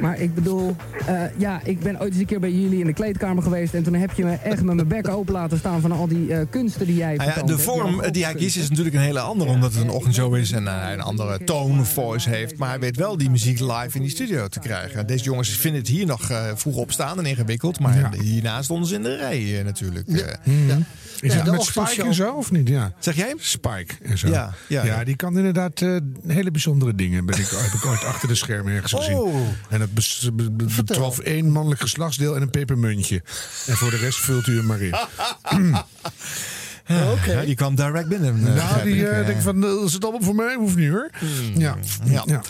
Maar ik bedoel, eh, ja, ik ben ooit eens een keer bij jullie in de kleedkamer geweest... en toen heb je me echt met mijn bek open laten staan van al die eh, kunsten die jij
ja,
vertoont
de vorm
Ja,
die hij kiest is natuurlijk een hele andere, omdat het een ochtendshow is en hij een andere tone, voice heeft. Maar hij weet wel die muziek live in die studio te krijgen. Deze jongens vinden het hier nog eh, vroeg opstaan en ingewikkeld, maar hierna stonden ze in de rij natuurlijk. eh.
Is het met Spike en zo of niet? Ja.
Zeg jij?
Spike en zo.
Ja, ja, ja.
die kan inderdaad eh, hele bijzondere dingen. Ben ik, heb ik ooit achter de schermen ergens gezien.
Oh.
En dat betrof één mannelijk geslachtsdeel en een pepermuntje. En voor de rest vult u hem maar in.
Ja, die kwam direct binnen. eh,
nou, die eh. denkt van, is het allemaal voor mij? Hoeft niet hoor. Ja.
Ja.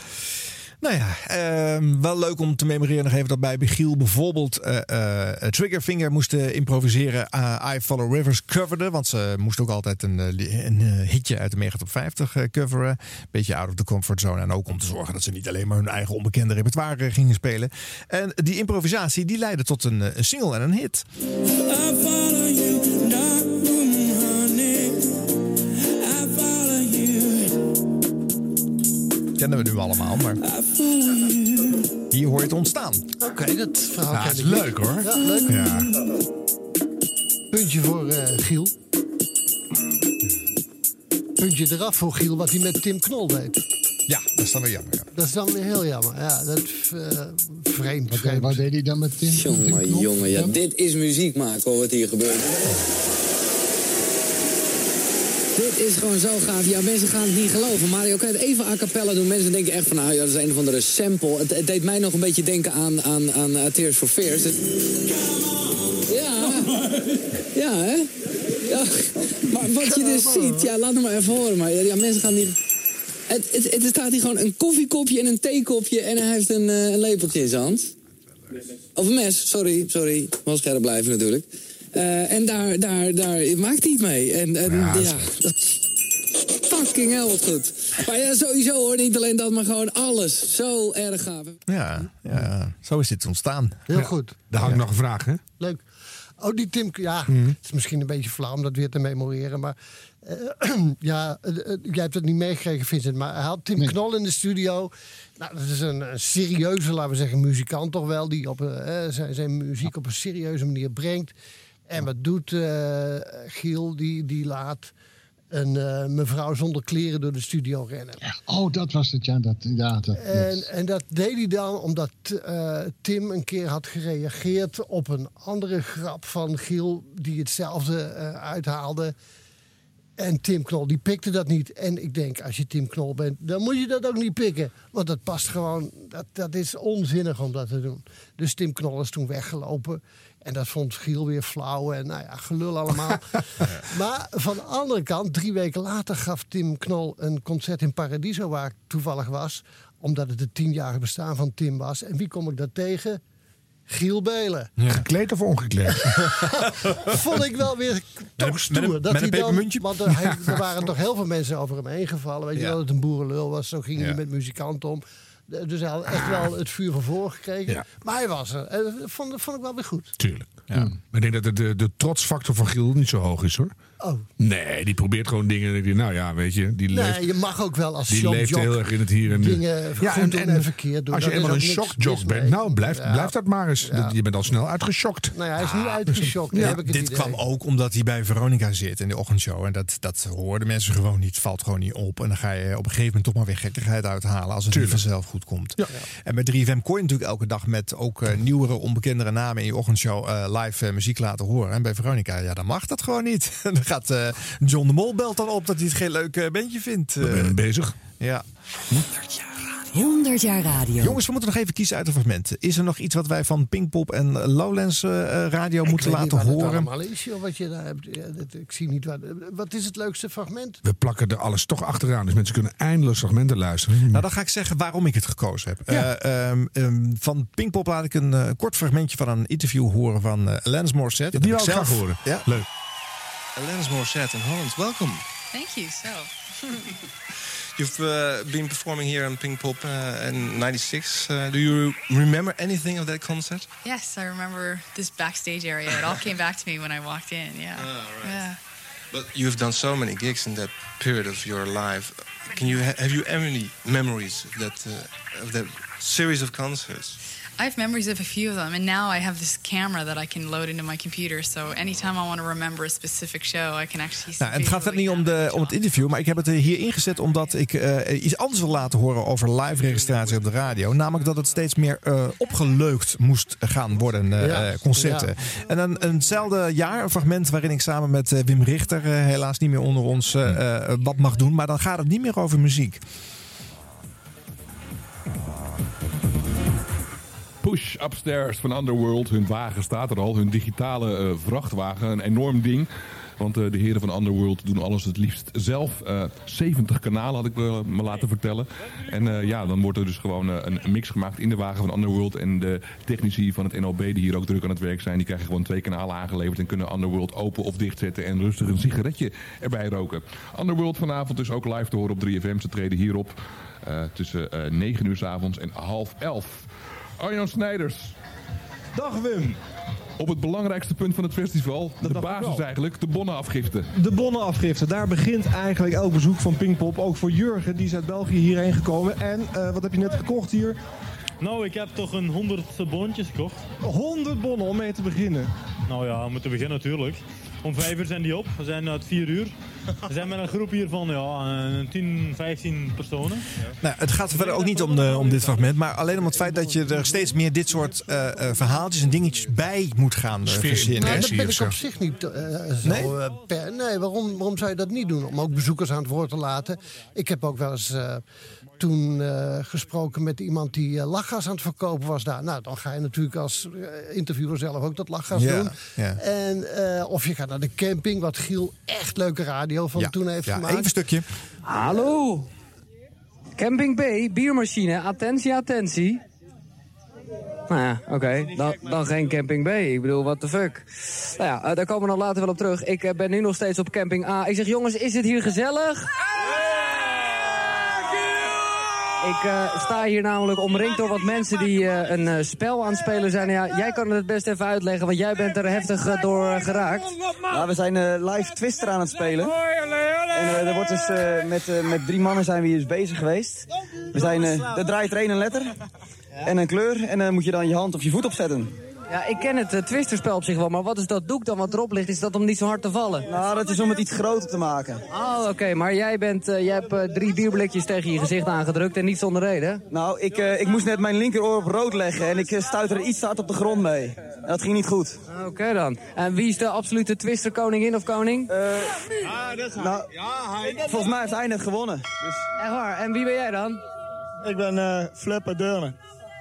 Nou ja, ehm, wel leuk om te memoreren nog even dat bij Giel bijvoorbeeld eh, eh, Triggerfinger moest eh, improviseren. I Follow Rivers coverde, want ze moest ook altijd een, een hitje uit de Mega Top 50 eh, coveren. Beetje out of the comfort zone. En ook om te zorgen dat ze niet alleen maar hun eigen onbekende repertoire gingen spelen. En die improvisatie die leidde tot een single en een hit. Kennen we nu allemaal, maar hier hoor je het ontstaan.
Oké, dat verhaal
Ja,
ken
is
ik
leuk, hoor.
Ja, leuk.
Ja.
Puntje voor eh, Giel. Puntje eraf voor Giel, wat hij met Tim Knol deed.
Ja, dat is dan weer jammer. Ja.
Dat is dan weer heel jammer. Ja, dat eh, vreemd.
Wat,
vreemd.
wat deed hij dan met Tim? Tim
Jongen,
Knol?
jongen, ja, dit is muziek maken hoor, wat hier gebeurt. Dit is gewoon zo gaaf. Ja, mensen gaan het niet geloven. Mario, kan het even a cappella doen? Mensen denken echt van, nou ja, dat is een of andere sample. Het, deed mij nog een beetje denken aan, aan, aan uh, Tears for Fears. Ja. Ja, hè? Ja. Maar wat je dus ziet, ja, laat het maar even horen. Maar ja, mensen gaan niet... Het, het, het staat hier gewoon een koffiekopje en een theekopje en hij heeft een, eh, een lepeltje in zijn hand. Of een mes, sorry, sorry. Wel scherp blijven natuurlijk. Eh, en daar, daar, daar maakt hij het mee. En, en ja, dat is fucking hell wat goed. Maar ja, sowieso hoor, niet alleen dat, maar gewoon alles. Zo erg gaaf.
Ja, ja, zo is dit ontstaan.
Heel
Ja.
goed.
Daar hangt nog een vraag, hè?
Leuk. Oh, die Tim... Ja,
Mhm.
het is misschien een beetje flauw om dat weer te memoreren. Maar eh, ja, eh, jij hebt het niet meegekregen, Vincent. Maar hij had Tim Knol in de studio. Nou, dat is een, een serieuze, laten we zeggen, muzikant toch wel. Die op, zijn, zijn muziek op een serieuze manier brengt. En wat doet eh, Giel? Die, die laat een eh, mevrouw zonder kleren door de studio rennen.
Oh, dat was het, ja. Dat, ja dat,
En, en dat deed hij dan omdat eh, Tim een keer had gereageerd op een andere grap van Giel, die hetzelfde uithaalde. En Tim Knol, die pikte dat niet. En ik denk, als je Tim Knol bent, dan moet je dat ook niet pikken. Want dat past gewoon, dat, dat is onzinnig om dat te doen. Dus Tim Knol is toen weggelopen. En dat vond Giel weer flauw en nou ja, gelul allemaal. maar van de andere kant, drie weken later gaf Tim Knol een concert in Paradiso, waar ik toevallig was, Omdat het het tienjarige bestaan van Tim was. En wie kom ik daar tegen? Giel Belen.
Gekleed of ongekleed?
Vond ik wel weer toch stoer.
met een-
dat
met
hij dan? Want er, hij- er waren toch heel veel mensen over hem heen gevallen. Weet je wel, dat het een boerenlul was. Zo ging hij met muzikanten om. De- Dus hij had echt wel het vuur van voren gekregen.
Ja.
Maar hij was er. En dat vond, vond ik wel weer goed.
Tuurlijk. Maar ik denk dat de, de, de trotsfactor van Giel niet zo hoog is hoor.
Oh.
Nee, die probeert gewoon dingen. en denk, Nou ja, weet je, die leeft,
Nee, je mag ook wel als
die leeft heel erg in het hier en nu.
dingen goed doen en verkeerd doen.
Als je eenmaal een shockjock bent,
mee.
nou blijf,
Ja.
blijf dat maar eens. Je bent al snel uitgeschokt.
Nou ja, hij is niet uitgeschokt.
Ja,
heb ik het
dit
idee.
kwam ook omdat hij bij Veronica zit in de ochtendshow. En dat, dat hoorden mensen gewoon niet. Valt gewoon niet op. En dan ga je op een gegeven moment toch maar weer gekkigheid uithalen. Als het niet vanzelf goed komt. En bij 3FM kon je natuurlijk elke dag met ook eh, nieuwere, onbekendere namen in je ochtendshow eh, live eh, muziek laten horen. En bij Veronica, ja, dan mag dat gewoon niet. dan gaat eh, John de Mol belt dan op dat hij het geen leuk eh, bandje vindt.
We zijn bezig.
Ja.
100 jaar radio.
Jongens, we moeten nog even kiezen uit de fragmenten. Is er nog iets wat wij van Pinkpop en Lowlands eh, eh, radio
Ik
moeten
weet niet
laten
het
horen?
allemaal is, joh, wat je daar hebt. Ja, dat- ik zie niet wat. Wat is het leukste fragment?
We plakken er alles toch achteraan. Dus mensen kunnen eindeloos fragmenten luisteren.
Nou, dan ga ik zeggen waarom ik het gekozen heb. Eh, ehm, ehm, van Pinkpop laat ik een kort fragmentje van een interview horen van eh Alanis Morissette.
die
Dat
wou
heb
ik graag horen.
Ja.
Leuk.
Alanis Morissette in Holland, welcome.
Thank you. So,
You've uh, been performing here in Pink Pop uh, in '96. Uh, do you remember anything of that concert?
yes, I remember this backstage area. It all came back to me when I walked in. Yeah.
Ah,
Yeah.
But you've done so many gigs in that period of your life. Can you ha- have you any memories of that uh, of that series of concerts?
I have memories of a few of them, and now I have this camera that I can load into my computer. So anytime I want to remember a specific show, I can actually.
Nou, en het gaat verder niet om, de, om het interview, maar ik heb het er hier ingezet omdat ik eh, iets anders wil laten horen over live registratie op de radio. Namelijk dat het steeds meer eh, opgeleukt moest gaan worden, eh,
Ja,
eh, concerten.
ja.
En een, eenzelfde jaar, een fragment waarin ik samen met eh, Wim Richter, eh, helaas niet meer onder ons, eh, eh, wat mag doen. Maar dan gaat het niet meer over muziek.
Push Upstairs van Underworld. Hun wagen staat er al. Hun digitale eh, vrachtwagen. Een enorm ding. Want eh, de heren van Underworld doen alles het liefst zelf. Eh 70 kanalen had ik me, laten vertellen. En eh, ja, dan wordt er dus gewoon eh, een, mix gemaakt in de wagen van Underworld. En de technici van het NOB die hier ook druk aan het werk zijn... die krijgen gewoon twee kanalen aangeleverd... en kunnen Underworld open of dichtzetten... en rustig een sigaretje erbij roken. Underworld vanavond dus ook live te horen op 3FM. Ze treden hierop eh, tussen eh 9 uur s avonds en half 11. Arjan Snijders. Dag Wim. Op het belangrijkste punt van het festival, de
dacht ik
basis eigenlijk, de bonnenafgifte.
De bonnenafgifte, daar begint eigenlijk elk bezoek van Pinkpop. Ook voor Jurgen, die is uit België hierheen gekomen. En eh, wat heb je net gekocht hier?
Nou, ik heb toch een 100 bonnetjes gekocht.
100 bonnen om mee te beginnen.
Nou ja, om te beginnen natuurlijk. Om 5 uur zijn die op. We zijn uit 4 uur. We zijn met een groep hier van ja, eh, 10, 15 personen.
Nou, het gaat verder ook niet om, de, om dit fragment, maar alleen om het feit dat je er steeds meer dit soort eh, eh, verhaaltjes en dingetjes bij moet gaan uh, verzinnen.
Nou, dat ben ik op zich niet eh, zo
Nee?
eh, per. Nee, waarom, waarom zou je dat niet doen? Om ook bezoekers aan het woord te laten. Ik heb ook wel eens eh, toen eh, gesproken met iemand die eh, lachgas aan het verkopen was daar. Nou, dan ga je natuurlijk als eh, interviewer zelf ook dat lachgas
Ja,
doen.
ja.
En, eh, of je gaat naar de camping, wat Giel echt leuke radio van
Ja,
toen heeft
ja,
gemaakt.
even een stukje.
Hallo. Camping B, biermachine. Attentie, attentie. Nou ja, oké. Dan, dan geen Camping B. Ik bedoel, what the fuck. Nou ja, eh, daar komen we nog later wel op terug. Ik eh, ben nu nog steeds op Camping A. Ik zeg, jongens, is het hier gezellig? Ik eh, sta hier namelijk omringd door wat mensen die eh, een eh, spel aan het spelen zijn. Ja, jij kan het best even uitleggen, want jij bent er heftig door geraakt.
Nou, we zijn live Twister aan het spelen. En er wordt dus, met, met drie mannen zijn we hier dus bezig geweest. We zijn, er draait er één een letter en een kleur. En dan moet je dan je hand of je voet opzetten.
Ja, ik ken het uh, twisterspel op zich wel, maar wat is dat doek dan wat erop ligt? Is dat om niet zo hard te vallen?
Nou, dat is om het iets groter te maken.
Oh, oké, maar jij, bent, eh, jij hebt eh, drie bierblikjes tegen je gezicht aangedrukt en niet zonder reden?
Nou, ik, eh, ik moest net mijn linkeroor op rood leggen en ik stuitte er iets te hard op de grond mee. En dat ging niet goed.
Oké dan. En wie is de absolute twisterkoningin of koning?
nou, volgens mij heeft hij net gewonnen. Dus...
Echt waar, en wie ben jij dan?
Ik ben uh, Flipper Deurne.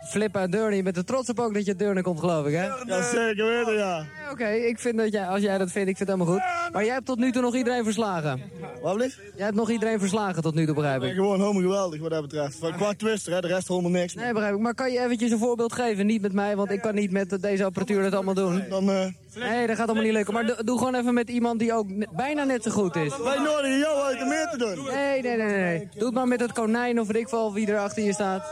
Flip uit Deurne. Bent er trots op ook dat je uit Deurne komt, geloof ik, hè?
Ja, zeker weten, ja.
Oké, ik vind dat jij, als jij dat vindt, ik vind het helemaal goed. Maar jij hebt tot nu toe nog iedereen verslagen.
Wat blieft?
Jij hebt nog iedereen verslagen tot nu toe, begrijp
Ik
ik.
gewoon helemaal geweldig wat dat betreft. Van Qua twister, hè, de rest helemaal niks.
Nee, begrijp ik. Maar kan je eventjes een voorbeeld geven? Niet met mij, want ik kan niet met deze apparatuur dat allemaal doen.
Dan, eh...
Nee, dat gaat allemaal niet lukken. Maar do- doe gewoon even met iemand die ook bijna net zo goed is.
Wij nodigen jou uit om meer te doen.
Nee, nee, nee, nee. Doe het maar met het konijn of weet ik wel wie er achter je staat.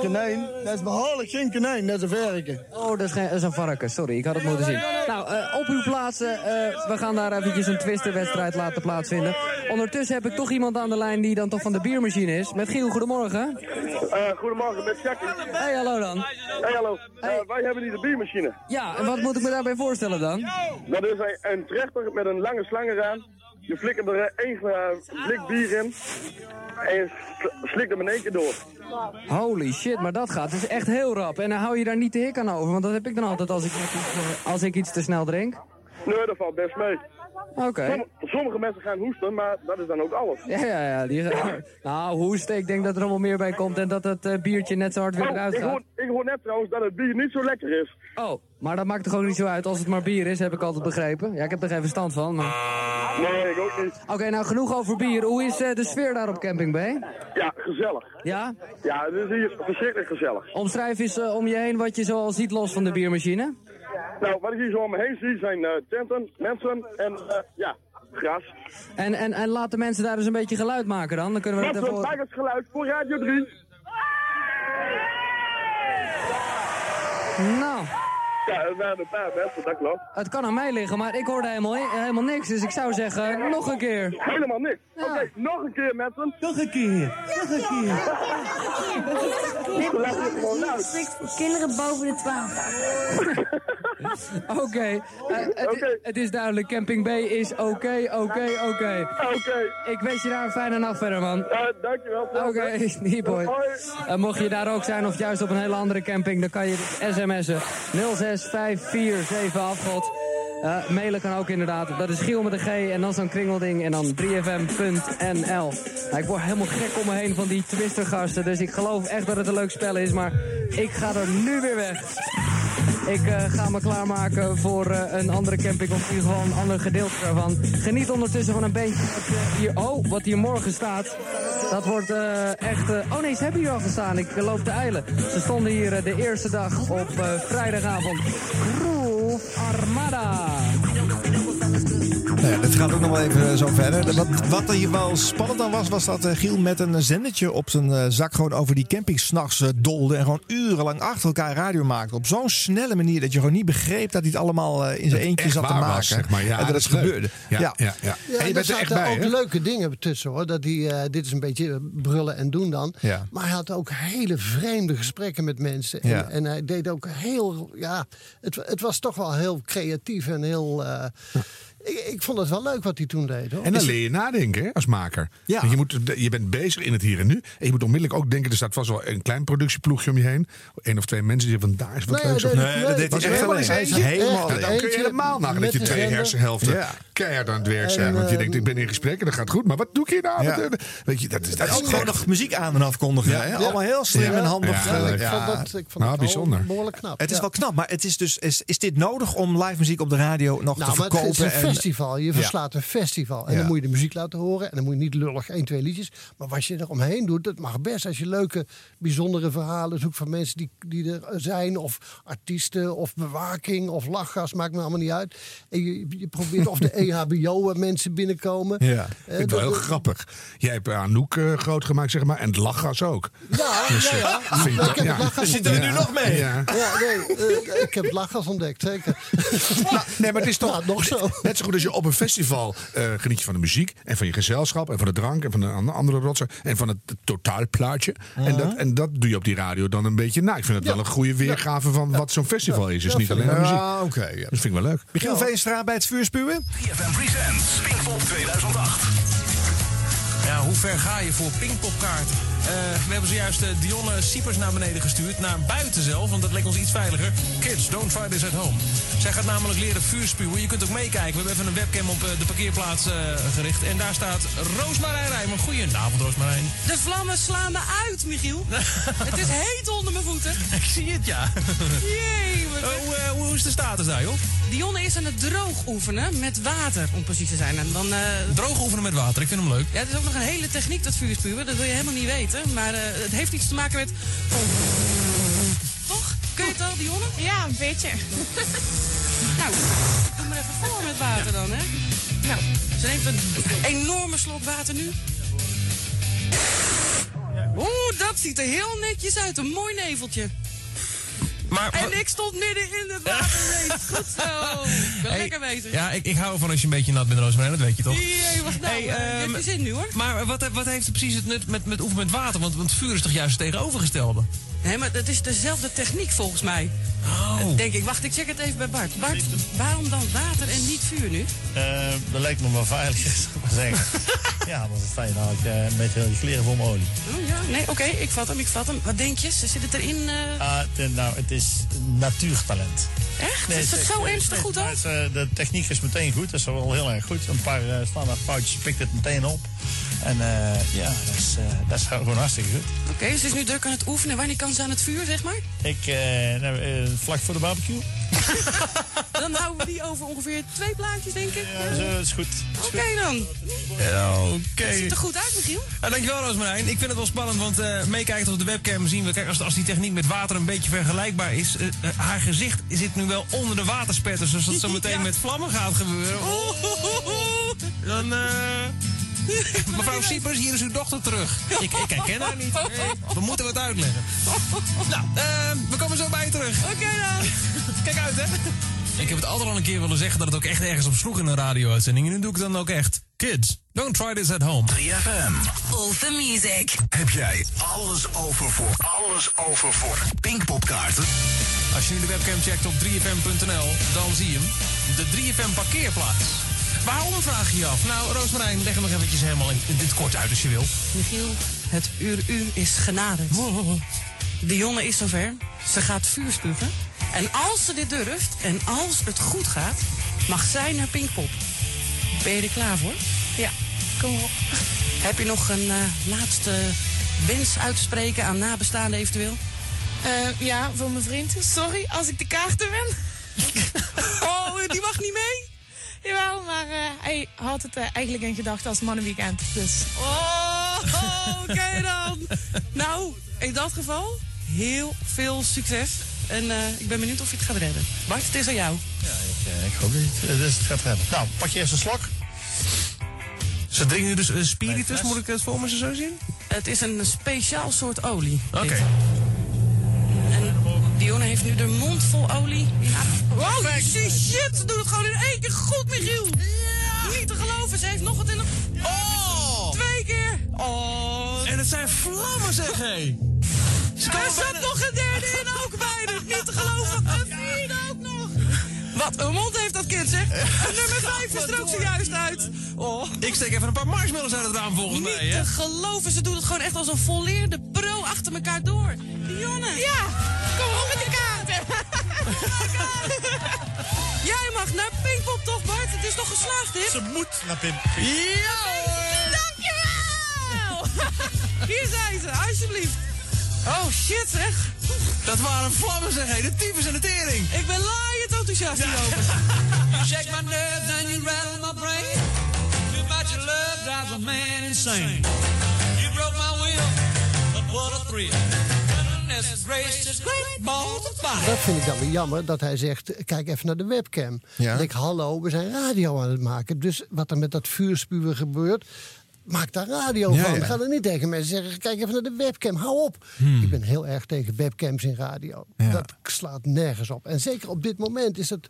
Konijn? Dat is behoorlijk geen konijn, dat is een verreken.
Oh, dat is, geen, dat is een varken. Sorry, ik had het moeten zien. Nou, eh, op uw plaatsen. eh, we gaan daar eventjes een twisterwedstrijd laten plaatsvinden. Ondertussen heb ik toch iemand aan de lijn die dan toch van de biermachine is. Met Giel, goedemorgen.
Eh, goedemorgen, met Jackie.
Hey, hallo dan.
Hey, hallo. Wij hebben hier de biermachine.
Ja, en wat moet ik me daarbij voorstellen dan?
Dat is een, een trechter met een lange slang eraan. Je flikkert er eh, één eh, blik bier in. En je sl- slikt hem in één keer door.
Holy shit, maar dat gaat dus echt heel rap. En dan hou je daar niet de hik aan over, want dat heb ik dan altijd als ik, eh, als ik iets te snel drink.
Nee, dat valt best mee.
Oké.
Somm- sommige mensen gaan hoesten, maar dat is dan ook alles.
Ja, ja, ja. Die, nou, hoesten, ik denk dat er allemaal meer bij komt en dat het biertje net zo hard weer
Oh,
eruit gaat.
Hoor, net trouwens dat het bier niet zo lekker is.
Oh, maar dat maakt toch ook niet zo uit als het maar bier is, heb ik altijd begrepen. Ja, ik heb er geen verstand van, maar...
Nee, ik ook niet.
Oké, nou genoeg over bier. Hoe is eh, de sfeer daar op Camping B?
Ja, gezellig.
Ja?
Ja, het is hier verschrikkelijk gezellig.
Omschrijf eens eh, om je heen wat je zoal ziet los van de biermachine.
Nou, wat ik hier zo om me heen zie zijn eh, tenten, mensen en eh, ja, gras.
En, en, en laat de mensen daar eens een beetje geluid maken dan. Dan kunnen we
Wat
het
een
even...
baggersgeluid voor Radio 3.
Nou,
Ja, er waren een paar mensen, dat klopt.
het kan aan mij liggen, maar ik hoorde helemaal, helemaal niks. Dus ik zou zeggen, nog een keer.
Helemaal niks. Oké, nog een keer mensen.
Nog een keer. Nog een keer.
Voor kinderen boven de 12.
Oké, eh, het, het is duidelijk. Camping B is oké, oké, oké.
Oké.
Ik wens je daar een fijne nacht verder, man.
Ja, dankjewel.
Oké, niet boy. Eh, mocht je daar ook zijn of juist op een hele andere camping, dan kan je dit sms'en. 065478 afgod. Eh mailen kan ook inderdaad. Dat is Giel met een G en dan zo'n kringelding en dan 3fm.nl. Nou, ik word helemaal gek om me heen van die twistergasten. Dus ik geloof echt dat het een leuk spel is, maar ik ga er nu weer weg. Ik eh, ga me klaarmaken voor eh, een andere camping of in ieder geval een ander gedeelte daarvan. Geniet ondertussen van een beetje wat, eh, hier, oh, wat hier morgen staat. Dat wordt echt... oh nee, ze hebben hier al gestaan. Ik loop te eilen. Ze stonden hier de eerste dag op vrijdagavond. Groove Armada.
Nou ja, gaat ook nog wel even zo verder. Wat, wat er hier wel spannend aan was, was dat eh, Giel met een zendertje op zijn eh, zak gewoon over die camping s'nachts eh, dolde. En gewoon urenlang achter elkaar radio maakte. Op zo'n snelle manier dat je gewoon niet begreep dat hij het allemaal eh, in zijn eentje
echt
zat te maken.
was, zeg maar. Ja,
en dat,
is
gebeurde.
Ja, ja, ja.
Ja,
En je
er
bent er echt
zaten
bij,
ook leuke dingen tussen hoor. Dat die, eh, dit is een beetje brullen en doen dan.
Ja.
Maar hij had ook hele vreemde gesprekken met mensen. En,
Ja.
en hij deed ook heel. Ja, het, het was toch wel heel creatief en heel. eh, ik, ik vond het wel leuk wat hij toen deed hoor.
En dan
Is-
leer je nadenken hè, als maker.
Ja.
Want Je, moet, je bent bezig in het hier en nu. En je moet onmiddellijk ook denken, er staat vast wel een klein productieploegje om je heen. Eén of twee mensen die van daar is wat
Nee,
leuks.
nee,
of-
nee, dat deed
Was
hij
helemaal
is helemaal
Nou, dan kun je helemaal nagaan dat je twee hersenhelften
Ja.
keihard aan het werk zijn. Want je denkt, ik ben in gesprek en dat gaat goed. Maar wat doe ik hier nou?
Ja.
Weet je, dat is, dat is
ook gewoon
echt-
nog muziek aan en afkondigen.
Ja.
hè?
Ja.
Allemaal heel slim
Ja.
en handig.
Ja, ik
vond dat, ik vond
Nou,
dat
bijzonder.
wel behoorlijk knap.
Het is wel knap, maar het is, dus, is, is dit nodig om live muziek op de radio nog
Nou,
te
is
verkopen?
Festival. Je verslaat een festival. En
Ja.
dan moet je de muziek laten horen. En dan moet je niet lullig één, twee liedjes. Maar wat je er omheen doet, dat mag best. Als je leuke, bijzondere verhalen zoekt van mensen die, die er zijn. Of artiesten, of bewaking, of lachgas. Maakt me allemaal niet uit. En je, je probeert of de E EHBO-mensen binnenkomen.
Ja, vind ik wel heel grappig. Jij hebt Anouk eh, groot gemaakt, zeg maar. En het lachgas ook.
Ja,
Dus,
ja,
eh,
ja.
vind
Ik
ja.
het lachgas
Zit er nu
ontdekt.
nog mee? Ja.
Ja, nee, eh, ik heb het lachgas ontdekt, zeker.
Nou, nee, maar het is toch
Ja, nog zo.
Zo goed als je op een festival eh, geniet je van de muziek en van je gezelschap en van de drank en van de an- andere rotsen en van het totaalplaatje. En, dat, en dat doe je op die radio dan een beetje na. Ik vind het wel een goede weergave van wat zo'n festival is. Dus niet alleen maar muziek.
Oké.
Dat vind ik wel leuk.
Michiel Veenstra bij het vuur spuwen?
3FM Presents Pinkpop 2008.
Ja, hoe ver ga je voor Pinkpopkaarten? We hebben zojuist eh, Dionne Siepers naar beneden gestuurd. Naar buiten zelf, want dat leek ons iets veiliger. Kids, don't try this at home. Zij gaat namelijk leren vuurspuwen. Je kunt ook meekijken. We hebben even een webcam op eh, de parkeerplaats eh, gericht. En daar staat Roosmarijn Rijmer. Goedenavond, Roosmarijn.
De vlammen slaan me uit, Michiel. het is heet onder mijn voeten.
Ik zie het, ja.
Jee, wat-
hoe, eh, hoe is de status daar, joh?
Dionne is aan het droog oefenen met water, om precies te zijn. En dan, eh,
Droog oefenen met water, ik vind hem leuk.
Ja, het is ook nog een hele techniek, dat vuurspuwen. Dat wil je helemaal niet weten. Maar eh, het heeft iets te maken met... Toch? Kun je het al, Dionne?
Ja, een beetje.
Nou, doe maar even voor met water dan, hè. Nou, ze neemt een enorme slok water nu. Oeh, dat ziet er heel netjes uit. Een mooi neveltje.
Maar,
en ik stond midden in het water. Goed zo. Ik ben
Hey,
lekker bezig.
Ja, ik, ik hou ervan als je een beetje nat bent, Roosmarijn. Dat weet je toch?
Jee, wat nou?
Hey,
eh, je
ehm,
zin nu, hoor.
Maar wat, wat heeft precies het nut met, met oefenen met water? Want, want vuur is toch juist het tegenovergestelde?
Nee, maar het is dezelfde techniek volgens mij.
Oh.
Eh, Denk ik. Wacht, ik check het even bij Bart. Bart, waarom dan water en niet vuur nu?
Eh, dat lijkt me wel veiliger, zou ik maar zeggen. ja, dan sta je dadelijk eh, met heel je kleren vol met olie.
Oh ja, nee, oké, ik vat hem, ik vat hem. Wat denk je? Ze zit het erin? eh?
Ah, het- nou, het is natuurtalent.
Echt?
Nee,
is
het-
zo ernstig goed dan?
eh, de techniek is meteen goed, dat is wel heel erg goed. Een paar eh, standaard foutjes pikt het meteen op. En eh, ja, dat is, eh, dat is gewoon hartstikke goed.
Oké, ze is nu druk aan het oefenen. Wanneer kan ze aan het vuur, zeg maar?
Ik, eh, nou, vlak voor de barbecue.
Dan houden we die over ongeveer twee plaatjes, denk ik.
Ja, zo is goed.
Oké dan.
Oké.
Het ziet er goed uit, Michiel.
Ja, dankjewel Roosmarijn. Ik vind het wel spannend, want eh meekijkend op de webcam zien we... Kijk, als, als die techniek met water een beetje vergelijkbaar is... haar gezicht zit nu wel onder de waterspetters. Dus als dat zo meteen
Ja.
met vlammen gaat gebeuren... Dan, eh... Mevrouw Siepers, hier is uw dochter terug. Ik, ik herken haar niet. We moeten wat uitleggen. Nou, eh, we komen zo bij je terug.
Oké dan.
Kijk uit, hè. Ik heb het altijd al een keer willen zeggen dat het ook echt ergens op sloeg in een radio-uitzending. En nu doe ik het dan ook echt. Kids, don't try this at home.
3FM.
All the music.
Heb jij alles over voor, alles over voor Pinkpopkaarten?
Als je nu de webcam checkt op 3fm.nl, dan zie je hem. De 3FM parkeerplaats. Waarom vraag je je af? Nou, Roosmarijn, leg hem nog eventjes helemaal in, in dit kort uit als je wil.
Michiel, het uur u is genaderd. Dionne is zover. Ze gaat vuur spugen. En als ze dit durft en als het goed gaat, mag zij naar Pinkpop. Ben je er klaar voor? Ja, kom op. Heb je nog een eh, laatste wens uit te spreken aan nabestaanden eventueel?
Eh, ja, voor mijn vriend. Sorry als ik de kaarten ben.
oh, die mag niet mee?
Jawel, maar eh, hij had het eh, eigenlijk in gedachten als mannenweekend. Dus.
Oh, oké dan. Nou, in dat geval, heel veel succes. En eh, ik ben benieuwd of je het gaat redden. Bart, het is aan jou.
Ja, ik, eh, ik hoop dat je het, dus het gaat redden. Nou, pak je eerst een slok.
Ze drinken nu dus spiritus, moet ik het voor me zo zien?
Het is een speciaal soort olie.
Oké.
Dionne heeft nu de mond vol olie. Wow, shit, shit, ze doet het gewoon in één keer goed, Michiel. Niet te geloven, ze heeft nog wat in de...
Oh!
Twee keer. Oh.
En het zijn vlammen, zeg hé. Ze
Er zat nog een derde in ook bijna. Niet te geloven. Een vierde ook nog. Wat een mond heeft dat kind, zeg. En nummer vijf is er ook zojuist uit. Oh.
Ik steek even een paar marshmallows uit het raam volgens
Niet
mij, hè?
te geloven, ze doet het gewoon echt als een volleerde pro achter elkaar door. Dionne.
Ja, kom op met de kaarten.
Jij mag naar Pinkpop toch, Bart? Het is toch geslaagd, dit?
Ze moet naar Pim.
Ja hoor! Dankjewel! Hier zijn ze, alsjeblieft. Oh shit zeg.
Dat waren vlammen, zeg hé. De tyfus en de tering.
Ik ben laaiend enthousiast hierover.
You shake my nerves and you rattle my brain. Too much love drives a man insane. You broke my will, but what a thrill.
Dat vind ik dan weer jammer, dat hij zegt, kijk even naar de webcam.
Ja.
Denk ik, hallo, we zijn radio aan het maken. Dus wat er met dat vuurspuwen gebeurt, maak daar radio
Ja,
van.
ja.
Ga er niet tegen mensen zeggen, kijk even naar de webcam, hou op.
Hmm.
Ik ben heel erg tegen webcams in radio.
Ja.
Dat slaat nergens op. En zeker op dit moment is het...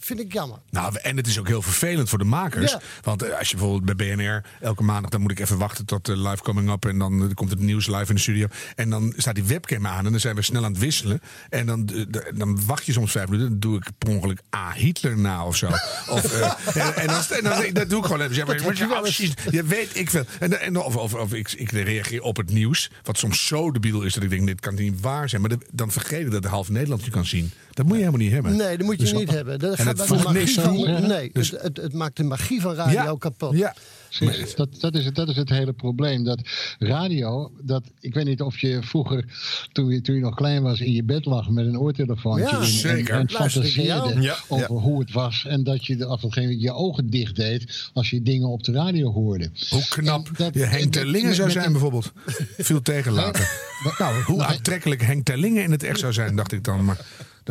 vind ik jammer.
Nou, en het is ook heel vervelend voor de makers.
Ja.
Want eh, als je bijvoorbeeld bij BNR elke maandag, dan moet ik even wachten tot de live coming up. En dan eh, komt het nieuws live in de studio. En dan staat die webcam aan en dan zijn we snel aan het wisselen. En dan, eh, dan wacht je soms vijf minuten. Dan doe ik per ongeluk A. Hitler na of zo. Of, en, en, dan, en dan, dat doe ik gewoon even. Zeg maar,
je.
Je weet ik veel. En, en, of of, of ik, ik reageer op het nieuws. Wat soms zo debiel is dat ik denk, dit kan niet waar zijn. Maar de- dan vergeet ik dat de half Nederland je kan zien. Dat moet je helemaal niet hebben.
Nee, dat moet je
Dus-
niet hebben. Dat
en het voegt niks toe.
nee,
Dus-
het, het, het maakt de magie van radio
Ja.
kapot.
Ja.
Precies, dat, dat, is het, dat is het hele probleem. Dat radio, dat, ik weet niet of je vroeger, toen je, toen je nog klein was, in je bed lag met een oortelefoontje
Ja,
in.
zeker.
En, en fantaseerde
Ja,
over hoe het was. En dat je af en toe je ogen dicht deed als je dingen op de radio hoorde.
Hoe knap
En dat-
je Henk
en-
Terlingen zou zijn bijvoorbeeld. Viel tegen later. Nou, hoe aantrekkelijk Henk Terlingen in het echt zou zijn, dacht ik dan. Maar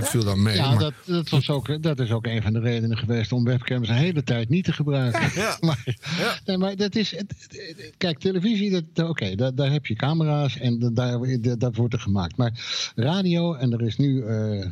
dat viel dan mee.
Ja,
maar-
dat, dat, was ook, dat is ook een van de redenen geweest om webcams een hele tijd niet te gebruiken. maar, nee, maar dat is. Kijk, televisie, dat, oké, daar, daar heb je camera's en dat, daar, dat, dat wordt er gemaakt. Maar radio, en er is nu. eh,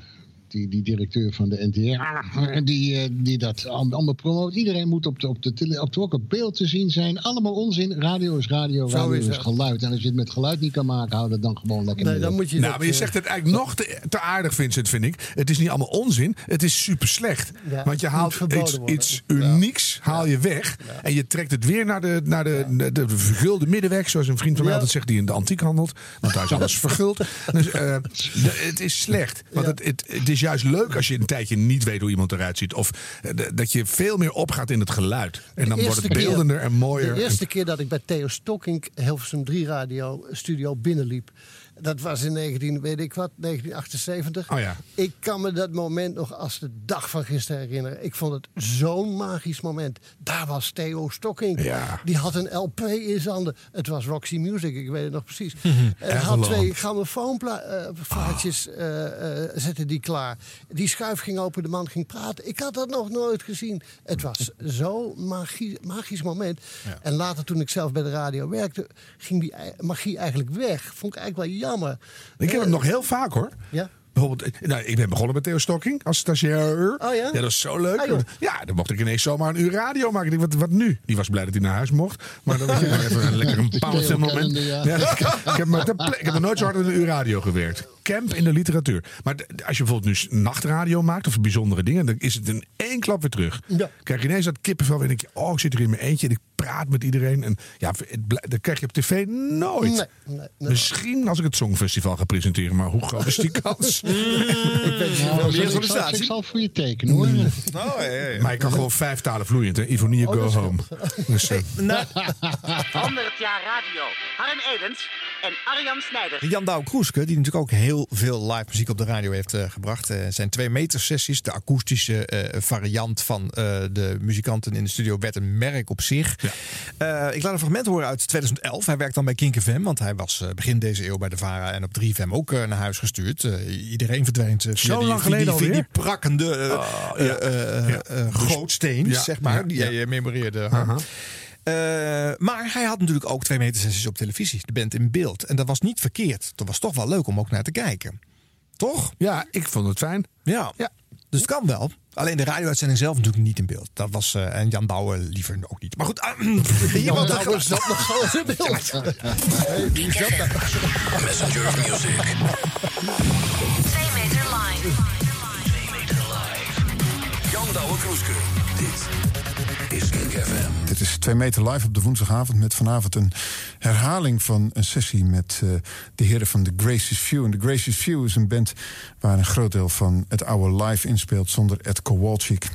die, die directeur van de NTR, die, eh, die dat al- allemaal promoot. Iedereen moet op, de, op, de tele, op, de, ook op beeld te zien zijn. Allemaal onzin. Radio is radio,
Zo
radio
is
geluid. En als je het met geluid niet kan maken, hou dat dan gewoon lekker
Nee, dan moet je
nou,
dat,
maar je
eh,
zegt het eigenlijk nog te, te aardig, Vincent, vind ik. Het is niet allemaal onzin. Het is super slecht.
Ja,
Want je haalt
verboden
iets, iets unieks haal je weg. En je trekt het weer naar de, naar de, de, de vergulde middenweg. Zoals een vriend van mij altijd zegt, die in de antiek handelt. Want daar is alles verguld. Dus eh, de- het is slecht. Want het, het, het is juist leuk als je een tijdje niet weet hoe iemand eruit ziet. Of eh, dat je veel meer opgaat in het geluid. En dan wordt het
keer-
beeldender en mooier.
De eerste keer dat ik bij Theo Stokking Hilversum 3 Radio Studio binnenliep. Dat was in 19, weet ik wat, 1978.
Oh ja.
Ik kan me dat moment nog als de dag van gisteren herinneren. Ik vond het zo'n magisch moment. Daar was Theo Stokking.
Ja.
Die had een LP in zijn handen. Het was Roxy Music, ik weet het nog precies. En had twee grammofoonplaatjes zette die klaar. Die schuif ging open, de man ging praten. Ik had dat nog nooit gezien. Het was zo'n magie, magisch moment. En later toen ik zelf bij de radio werkte, ging die magie eigenlijk weg. Vond ik eigenlijk wel
Ik heb het nog heel vaak hoor.
Ja?
Bijvoorbeeld, eh, nou, ik ben begonnen met Theo Stokking als stagiair.
Oh ja?
dat is zo leuk.
Ah,
ja, dan mocht ik ineens zomaar een uur radio maken. Ik denk, wat, wat nu? Die was blij dat hij naar huis mocht. Maar dan was je even een lekker een pauze moment.
Ja.
Ja, ik, heb maar ik heb nog nooit zo hard een uur radio gewerkt. Camp in de literatuur. Maar als je bijvoorbeeld nu nachtradio maakt of bijzondere dingen, dan is het in één klap weer terug.
Ja.
Krijg je ineens dat kippenvel weer en denk je, oh, ik zit er in mijn eentje en ik praat met iedereen. En ja, het dat krijg je op tv nooit.
Nee, nee, nee.
Misschien als ik het Songfestival ga presenteren, maar hoe groot is die kans?
Ik weet niet
Nou, ik, zal, ik voor je tekenen hoor.
Maar ik kan gewoon vijf talen vloeiend, hè? Ivonie,
Oh,
go home. Dus, eh,
100 jaar radio. Harm Edens en Arjan Snijder.
Jan Douw Kroeske, die natuurlijk ook heel veel live muziek op de radio heeft eh, gebracht. Eh, zijn twee meter sessies. De akoestische eh, variant van eh, de muzikanten in de studio werd een merk op zich. Eh, ik laat een fragment horen uit 2011. Hij werkt dan bij Kink FM, want hij was eh, begin deze eeuw bij de VARA en op 3FM ook naar huis gestuurd. Eh, iedereen verdwijnt
Zo
die,
lang
die,
geleden
via die
alweer?
prakkende eh,
Oh,
eh,
ja.
eh,
Ja.
eh, gootsteen,
Ja,
zeg maar,
ja,
die
ja.
jij memoreerde.
Aha.
Eh, maar hij had natuurlijk ook twee meter sessies op televisie. De band in beeld. En dat was niet verkeerd. Dat was toch wel leuk om ook naar te kijken. Toch?
ja, ik vond het fijn.
Ja.
Ja.
Dus het kan wel. Alleen de radio-uitzending zelf natuurlijk niet in beeld. Dat was, eh, en Jan Douwe liever ook niet. Maar goed, ah,
Douwe zat nog zo in beeld. Hey, wie zat daar?
Messenger of Music.
2 meter live.
Jan Douwe Kroeske. Dit is Kink FM.
Dit is 2 meter live op de woensdagavond met vanavond een herhaling van een sessie met eh, de heren van The Gracious Few. En The Gracious Few is een band waar een groot deel van het oude live inspeelt zonder Ed Kowalczyk.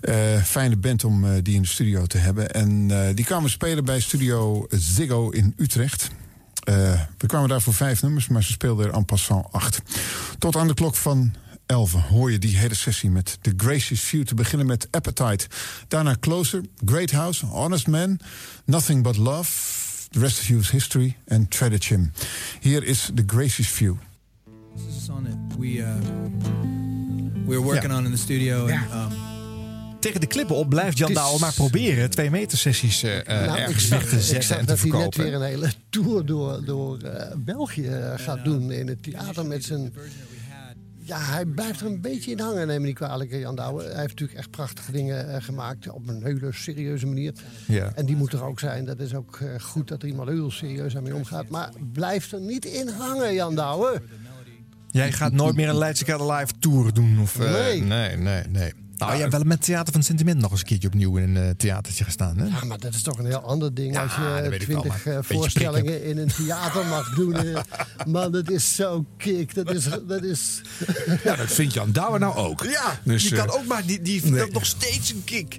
Eh, fijne band om eh, die in de studio te hebben. En die kwamen spelen bij studio Ziggo in Utrecht. We kwamen daar voor vijf nummers, maar ze speelden er en passant acht. Tot aan de klok van 11 hoor je die hele sessie met The Gracious Few. Te beginnen met Appetite. Daarna Closer, Great House, Honest Man, Nothing But Love. The rest of you is history en Tradition. Hier is The Gracious Few.
This is a song that we uh, we're working
Ja.
on in the studio.
Ja.
And, um,
Tegen de klippen op blijft Jan Douwe maar proberen twee meter sessies
Nou, ik
ergens
zag,
weg te
ik
zetten
zag
en te
dat hij net weer een hele tour door, door eh, België eh, gaat doen in het theater met zijn Ja, hij blijft er een beetje in hangen, neem me niet kwalijk, Jan Douwe. Hij heeft natuurlijk echt prachtige dingen eh, gemaakt op een hele serieuze manier.
Ja.
En die moet er ook zijn. Dat is ook eh, goed dat er iemand heel serieus aan mee omgaat. Maar blijft er niet in hangen, Jan Douwe.
Jij gaat nooit meer een Leidse Live tour doen? Of, eh,
Nee.
nee, nee, nee. Nou, jij hebt wel met Theater van Sentiment nog eens een keertje opnieuw in een eh, theatertje gestaan, hè?
Ja, maar dat is toch een heel ander ding als je twintig eh, voorstellingen in een theater mag doen. eh. Man, dat is zo kick. Dat is... Dat is
Ja, dat vindt Jan Douwe nou ook.
Ja,
Dus,
die
eh,
kan ook maar, die, die nog steeds een kick.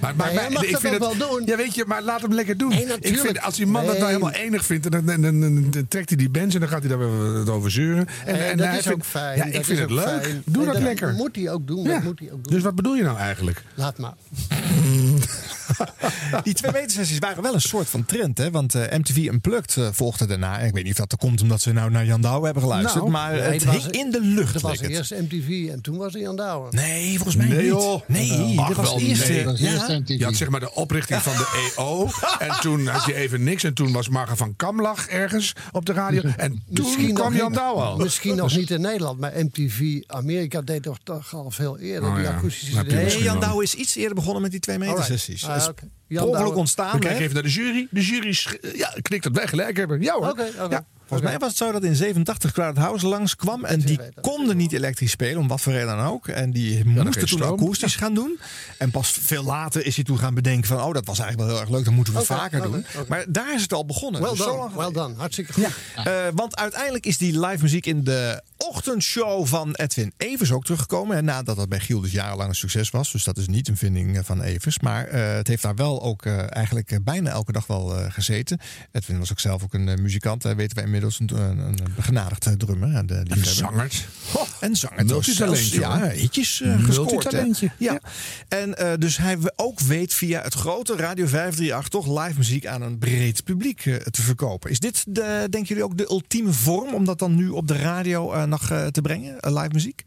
Maar, maar, maar
mag
ik
dat
vind
ook
het,
wel doen.
Ja, weet je, maar laat hem lekker doen.
Nee,
ik vind, als die man dat nou helemaal enig vindt, dan, dan, dan, dan- dan trekt hij die bands en dan gaat hij daar weer wat over zeuren. En,
Nee,
en
dat is
vindt-
ook fijn.
Ja,
dat
ik vind
is
het
ook
leuk.
fijn.
Doe
Nee,
dat lekker.
moet hij ook doen.
Ja.
Dat moet hij ook doen.
Dus wat bedoel je nou eigenlijk?
Laat maar.
Die twee meter sessies waren wel een soort van trend, hè? Want eh, MTV Unplugged eh, volgde daarna. En ik weet niet of dat er komt omdat ze nou naar Jan Douwe hebben geluisterd.
Nou,
maar het
was-
hing in de lucht.
Er was eerst MTV en toen was hij Jan Douwe.
Nee, volgens mij
Nee,
niet.
joh.
Nee, eh,
Dat was
ja?
eerst.
Je had zeg maar de oprichting van de EO. En toen had je even niks. En toen was Marga van Kamlach ergens op de radio. En toen kwam
nog
Jan
niet-
Douwe al.
Misschien nog niet in Nederland, maar MTV Amerika deed toch, toch al veel eerder
Oh
die
ja.
akoestische.
Nee,
misschien
Jan
wel.
Douwe is iets eerder begonnen met die twee meter sessies.
Ah, Jan
ongeluk ontstaan.
We kijken
hè?
even naar de jury. De jury ja, knikt dat wij gelijk hebben. Ja hoor.
Oké, oké.
Ja.
Volgens mij was het zo dat in 87 Crowded House langskwam. En die konden niet elektrisch spelen, om wat voor reden dan ook. En die moesten toen akoestisch gaan doen. En pas veel later is hij toen gaan bedenken van... oh, dat was eigenlijk wel heel erg leuk, dat moeten we vaker doen. Maar daar is het al begonnen. Dus lang
well done. Hartstikke goed.
Eh, want uiteindelijk is die live muziek in de ochtendshow van Edwin Evers ook teruggekomen. En nadat dat bij Giel dus jarenlang een succes was. Dus dat is niet een vinding eh, van Evers. Maar eh, het heeft daar wel ook eh, eigenlijk bijna elke dag wel gezeten. Edwin was ook zelf ook een muzikant. Hij weten wij inmiddels een, een, drummer. En, de
En zanger.
Oh, en zanger.
Multitalentje,
Ja, hitjes gescoord.
Multitalentje,
Ja. En dus hij ook weet via het grote Radio 538 toch live muziek aan een breed publiek te verkopen. Is dit, de, denken jullie, ook de ultieme vorm om dat dan nu op de radio nog eh, te brengen? Eh, live muziek?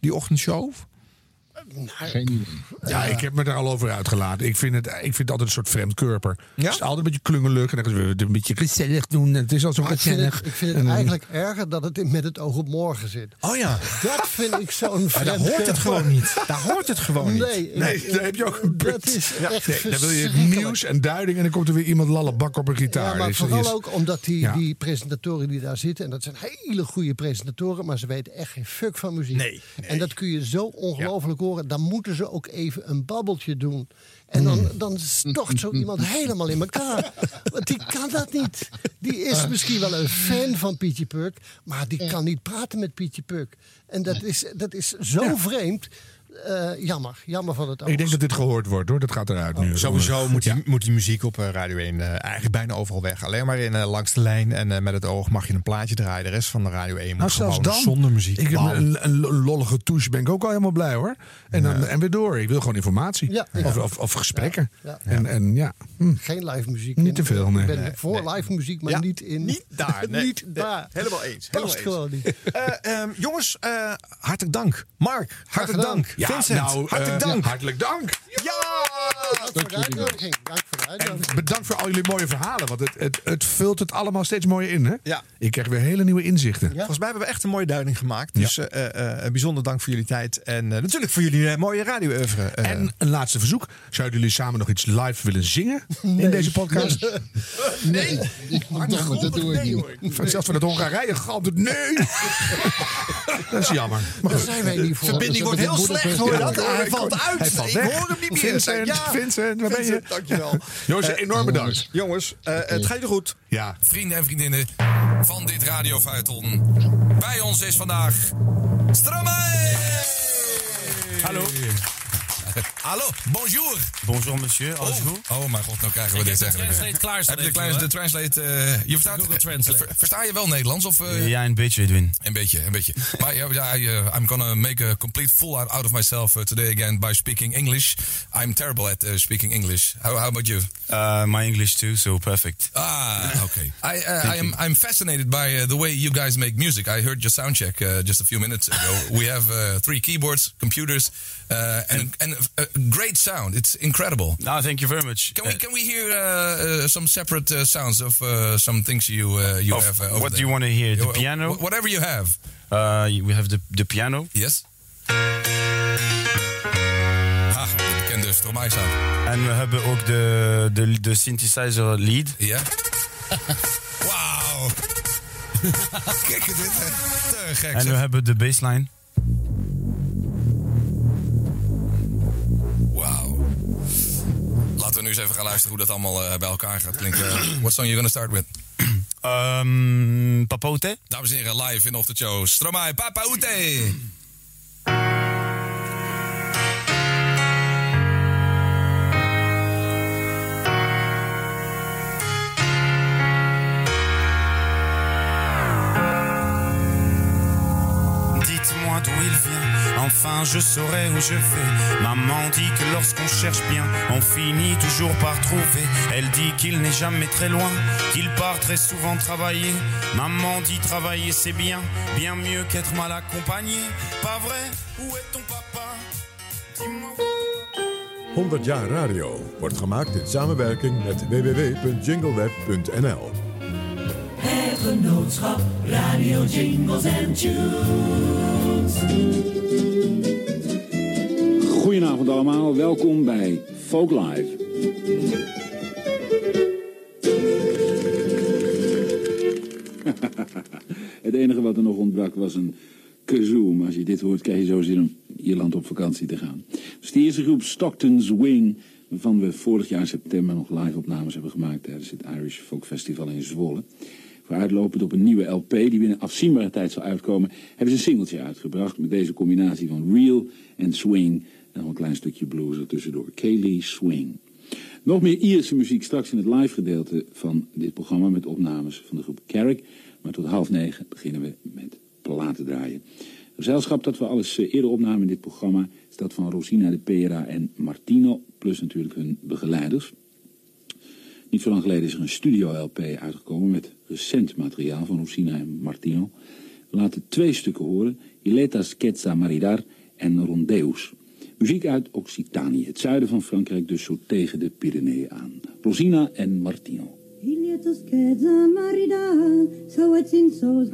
Die ochtendshow?
Geen idee.
Ja, ik heb me daar al over uitgelaten. Ik vind het, ik vind het altijd een soort vreemdkurper.
Ja?
Het is altijd een beetje klungelig. En dan we het een beetje gezellig doen. Het is al zo
ik vind
gezellig.
het, ik vind het eigenlijk erger dat het in- met het oog op morgen zit.
Oh ja.
Dat vind ik zo'n
Maar daar hoort het gewoon niet. Daar hoort het gewoon niet.
Nee,
Nee,
ik-
daar heb je ook een punt.
Dat is
Ja,
echt
nee, dan wil je nieuws en duiding en dan komt er weer iemand lallebak op een gitaar.
Ja, maar vooral ook omdat die,
Ja.
die presentatoren die daar zitten... en dat zijn hele goede presentatoren... maar ze weten echt geen fuck van muziek.
Nee,
En dat kun je zo ongelooflijk horen. Dan moeten ze ook even een babbeltje doen. En dan,
Mm.
dan stort zo iemand helemaal in elkaar. Want die kan dat niet. Die is misschien wel een fan van Pietje Puk... maar die kan niet praten met Pietje Puk. En dat is, dat is zo vreemd. Eh, jammer, jammer van het oog.
Ik denk dat dit gehoord wordt hoor. Dat gaat eruit nu.
Sowieso moet die, moet die muziek op eh, Radio 1 eh, eigenlijk bijna overal weg. Alleen maar in langs de lijn en met het oog mag je een plaatje draaien. De rest van de Radio 1 moet
Nou,
gewoon
dan.
zonder muziek.
Ik heb een, lollige touche, ben ik ook al helemaal blij hoor. En, dan, en weer door. Ik wil gewoon informatie.
Ja, ja.
Of, of, of gesprekken.
Ja, ja.
En, en ja, hm.
Geen live muziek.
Niet te veel, nee.
Ik ben
Nee,
voor live muziek, maar
Ja,
niet in.
Niet daar. Nee,
niet
nee,
daar.
helemaal eens.
Past
Helemaal eens.
gewoon niet.
Eh, ehm, jongens, eh, hartelijk dank. Mark, hartelijk dank.
Ja,
Vincent,
nou,
hartelijk
eh,
dank.
hartelijk dank.
Ja!
Dank voor de uitnodiging. Dank voor de
En
uitnodiging.
bedankt voor al jullie mooie verhalen. Want het, het, het vult het allemaal steeds mooier in. Hè?
Ja.
Ik krijg weer hele nieuwe inzichten.
Volgens mij hebben we echt een mooie duiding gemaakt. Dus eh, eh, een bijzonder dank voor jullie tijd. En eh, natuurlijk voor jullie eh, mooie radio uh,
En een laatste verzoek. Zouden jullie samen nog iets live willen zingen in deze podcast?
Nee,
Verdomme, dat doe ik niet.
Van- Zelfs van het Hongarije galmt het nee. dat is jammer. Maar
Daar
goed.
zijn wij niet voor.
verbinding wordt heel slecht. Hoor je dat? Hij valt uit.
Hij valt
ik hoor hem niet meer.
Vincent,
Ja.
Vincent, waar ben je?
Dankjewel.
Jongens,
Eh,
enorm bedankt.
Jongens, eh, het gaat jullie goed.
Ja.
Vrienden en vriendinnen van dit radiofeuilleton. Bij ons is vandaag Stromae!
Hallo.
Hallo, bonjour.
Bonjour monsieur, alles
Oh,
goed?
oh mijn god, nou krijgen we
Ik
dit
heb de
eigenlijk.
translate
Heb je de, de translate... eh, je verstaat,
Google Translate.
ver- versta je wel Nederlands? Of, eh,
Ja, een beetje Edwin.
Een beetje, een beetje. maar ja, uh, I'm gonna make a complete fool out, of myself uh, today again by speaking English. I'm terrible at uh, speaking English. How, how about you?
Uh, my English too, so perfect.
Ah, okay. I, uh, I am. I'm fascinated by uh, the way you guys make music. I heard your sound check uh, just a few minutes ago. We have uh, three keyboards, computers, uh, and and a great sound. It's incredible.
No, thank you very much.
Can we can we hear uh, uh, some separate uh, sounds of uh, some things you uh, you
Of
have? Uh,
what do you want to hear? The piano?
Whatever you have.
Uh, we have the, the piano.
Yes. Ah, de bekende Stromae sound.
En we hebben ook de, de, de synthesizer lead.
Ja. Wauw. Kijk dit, hè. Te gek.
En we hebben de bassline.
Gaan luisteren hoe dat allemaal eh, bij elkaar gaat klinken. What song you gonna start with?
Um, Papote.
Dames en heren, live in de ochtendshow. Stromae, Papa
enfin je saurai où je vais. Maman dit que lorsqu'on cherche bien, on finit toujours par trouver. Elle dit qu'il n'est jamais très loin, qu'il part très souvent travailler. Maman dit travailler c'est bien, bien mieux qu'être mal accompagné. Pas vrai? Où est ton papa? Dis-moi.
100 jaar radio wordt gemaakt in samenwerking met www.jingleweb.nl.
Het genootschap Radio Jingles and Tunes.
Goedenavond allemaal, welkom bij Folk Live. Het enige wat er nog ontbrak was een kazoo. Als je dit hoort, krijg je zo zin om Ierland op vakantie te gaan. Dus de eerste groep Stockton's Wing, waarvan we vorig jaar september nog live opnames hebben gemaakt tijdens het Irish Folk Festival in Zwolle. Vooruitlopend op een nieuwe LP die binnen afzienbare tijd zal uitkomen, hebben ze een singeltje uitgebracht met deze combinatie van real en swing en nog een klein stukje blues er tussendoor. Kaylee Swing. Nog meer Ierse muziek straks in het live gedeelte van dit programma met opnames van de groep Carrick. Maar tot half negen beginnen we met platen draaien. Het gezelschap dat we alles eh, eerder opnamen in dit programma is dat van Rosina de Pera en Martino, plus natuurlijk hun begeleiders. Niet zo lang geleden is er een studio-LP uitgekomen met recent materiaal van Rosina en Martino. We laten twee stukken horen, Ileta Scherza Maridar en Rondeus. Muziek uit Occitanië, het zuiden van Frankrijk, dus zo tegen de Pyreneeën aan. Rosina en Martino.
Il lieto scherza marida, sawatin so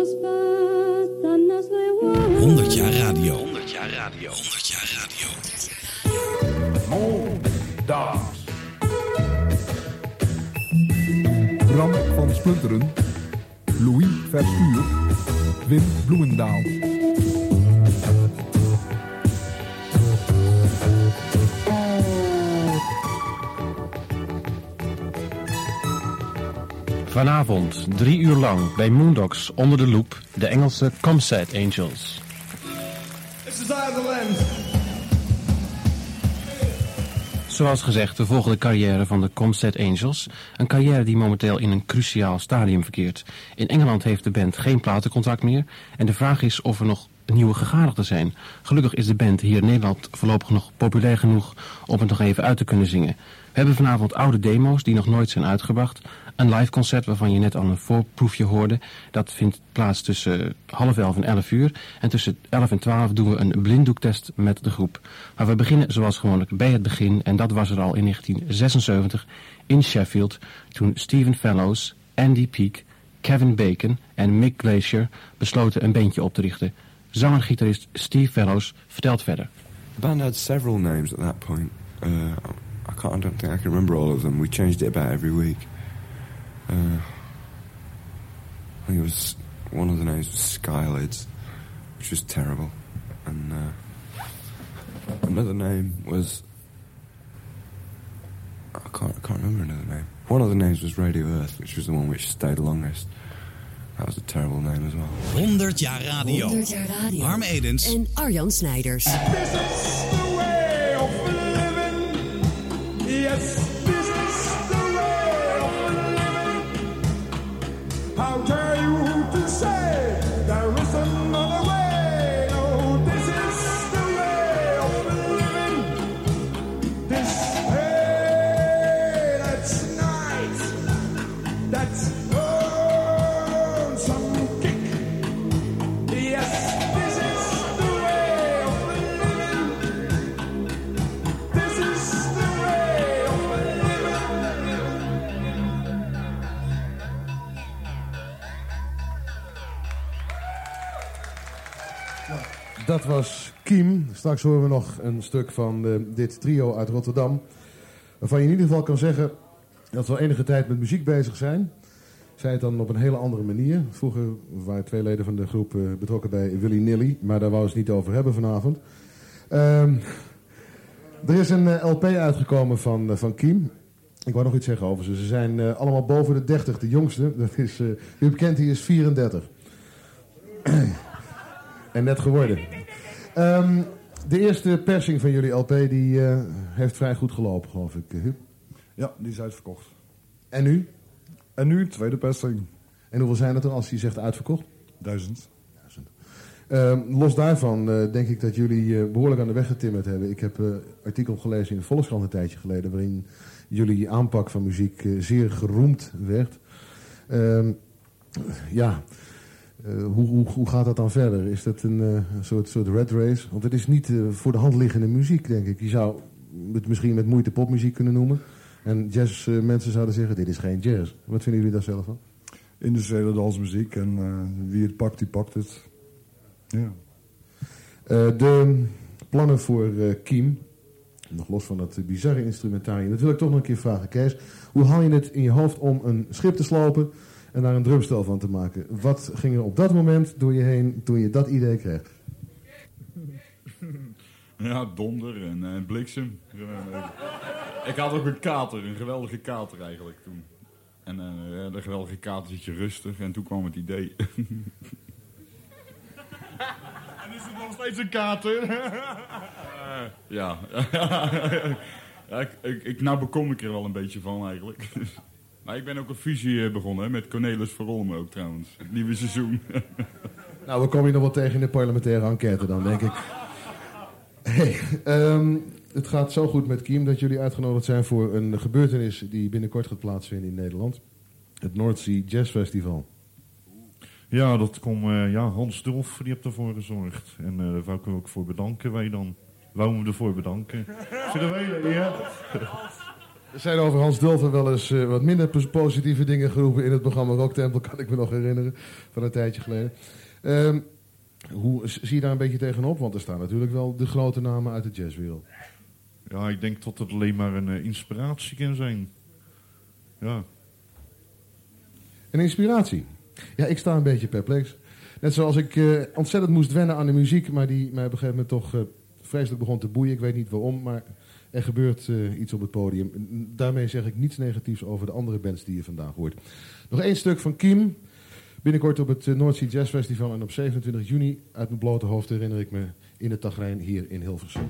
ospata nas le
100 jaar radio.
100 jaar radio.
100 jaar radio.
Dames. Bram van Splunteren. Louis Verschuur. Wim Bloemendaal.
Vanavond, drie uur lang, bij Moondogs onder de loep, de Engelse Comsat Angels. Zoals gezegd, de carrière van de Comsat Angels. Een carrière die momenteel in een cruciaal stadium verkeert. In Engeland heeft de band geen platencontract meer. En de vraag is of er nog nieuwe gegadigden zijn. Gelukkig is de band hier in Nederland voorlopig nog populair genoeg om het nog even uit te kunnen zingen. We hebben vanavond oude demo's die nog nooit zijn uitgebracht. Een live concert waarvan je net al een voorproefje hoorde. Dat vindt plaats tussen half elf en elf uur. En tussen elf en twaalf doen we een blinddoektest met de groep. Maar we beginnen zoals gewoonlijk bij het begin. En dat was er al in 1976 in Sheffield. Toen Stephen Fellows, Andy Peake, Kevin Bacon en Mick Glacier besloten een bandje op te richten. Zanger-gitarist Steve Fellows vertelt verder.
The band had several names at that point. Uh, I can't. I don't think I can remember all of them. We changed it about every week. Uh, I think it was one of the names was Skylids, which was terrible, and uh, another name was I can't. I can't remember another name. One of the names was Radio Earth, which was the one which stayed longest. That was a terrible name as well.
100 jaar radio.
100 jaar radio.
Harm Edens.
En Arjan Snijders.
This is
Straks horen we nog een stuk van eh, dit trio uit Rotterdam. Waarvan je in ieder geval kan zeggen dat we al enige tijd met muziek bezig zijn. Zij het dan op een hele andere manier. Vroeger waren twee leden van de groep eh, betrokken bij Willy Nilly. Maar daar wou ze het niet over hebben vanavond. Ehm, er is een eh, LP uitgekomen van, van Kiem. Ik wou nog iets zeggen over ze. Ze zijn allemaal boven de 30. De jongste, dat is, eh u bekend, die is 34. en net geworden. Ehm, de eerste persing van jullie LP die, eh, heeft vrij goed gelopen, geloof ik. eh, Huub.
Ja, die is uitverkocht.
En nu?
En nu, tweede persing.
En hoeveel zijn het er als je zegt uitverkocht?
Duizend.
Ehm, los daarvan eh, denk ik dat jullie eh, behoorlijk aan de weg getimmerd hebben. Ik heb een artikel gelezen in de Volkskrant een tijdje geleden... waarin jullie aanpak van muziek zeer geroemd werd. Ehm, ja, eh, hoe, hoe, hoe gaat dat dan verder? Is dat een eh, soort, soort red race? Want het is niet eh, voor de hand liggende muziek, denk ik. Je zou het misschien met moeite popmuziek kunnen noemen. En jazzmensen zouden zeggen, dit is geen jazz. Wat vinden jullie daar zelf van?
Industriële dansmuziek en wie het pakt, die pakt het. Ja.
De plannen voor Kiem, nog los van dat bizarre instrumentarium, dat wil ik toch nog een keer vragen. Kees, hoe haal je het in je hoofd om een schip te slopen en daar een drumstel van te maken? Wat ging er op dat moment door je heen toen je dat idee kreeg?
Ja, donder en, eh, bliksem. Eh, ik had ook een kater, een geweldige kater eigenlijk toen. En eh de geweldige kater zit je rustig en toen kwam het idee. en is het nog steeds een kater? Eh, ja. ja ik, ik, ik, nou bekom ik er wel een beetje van eigenlijk. Maar ik ben ook een fusie eh, begonnen hè, met Cornelis Verolm ook trouwens. Het nieuwe seizoen.
Nou, we komen je nog wel tegen in de parlementaire enquête dan, denk ik. Hey, ehm, het gaat zo goed met Kiem dat jullie uitgenodigd zijn voor een gebeurtenis die binnenkort gaat plaatsvinden in Nederland. Het North Sea Jazz Festival.
Ja, dat komt eh, ja, Hans Dulf, die heeft ervoor gezorgd. En eh daar wou ik hem ook voor bedanken, wij dan. Wou hem ervoor bedanken. Vinden wij, ja.
Er zijn over Hans Dulver wel eens eh, wat minder pos- positieve dingen geroepen in het programma Rocktempel, kan ik me nog herinneren, van een tijdje geleden. Ehm, hoe zie je daar een beetje tegenop? Want er staan natuurlijk wel de grote namen uit de jazzwereld.
Ja, ik denk dat het alleen maar een eh, inspiratie kan zijn. Ja.
Een inspiratie. Ja, ik sta een beetje perplex. Net zoals ik eh, ontzettend moest wennen aan de muziek, maar die mij op een gegeven moment toch vreselijk begon te boeien. Ik weet niet waarom, maar er gebeurt eh, iets op het podium. Daarmee zeg ik niets negatiefs over de andere bands die je vandaag hoort. Nog één stuk van Kiem. Binnenkort op het eh, North Sea Jazz Festival en op 27 juni uit mijn blote hoofd herinner ik me in de Tagrijn hier in Hilversum.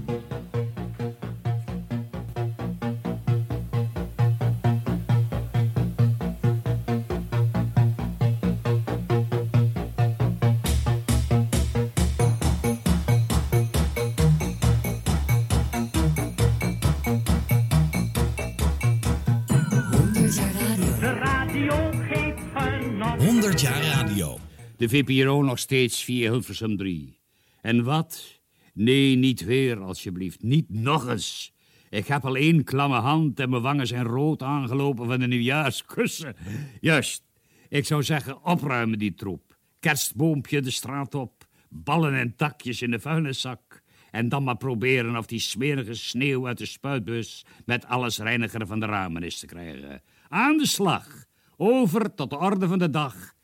De
VPRO nog steeds via Hilversum 3. En wat? Nee, niet weer, alsjeblieft. Niet nog eens. Ik heb al één klamme hand en mijn wangen zijn rood aangelopen van de nieuwjaarskussen. Juist. Ik zou zeggen, opruimen die troep. Kerstboompje de straat op. Ballen en takjes in de vuilniszak. En dan maar proberen of die smerige sneeuw uit de spuitbus... met alles reiniger van de ramen is te krijgen. Aan de slag. Over tot de orde van de dag.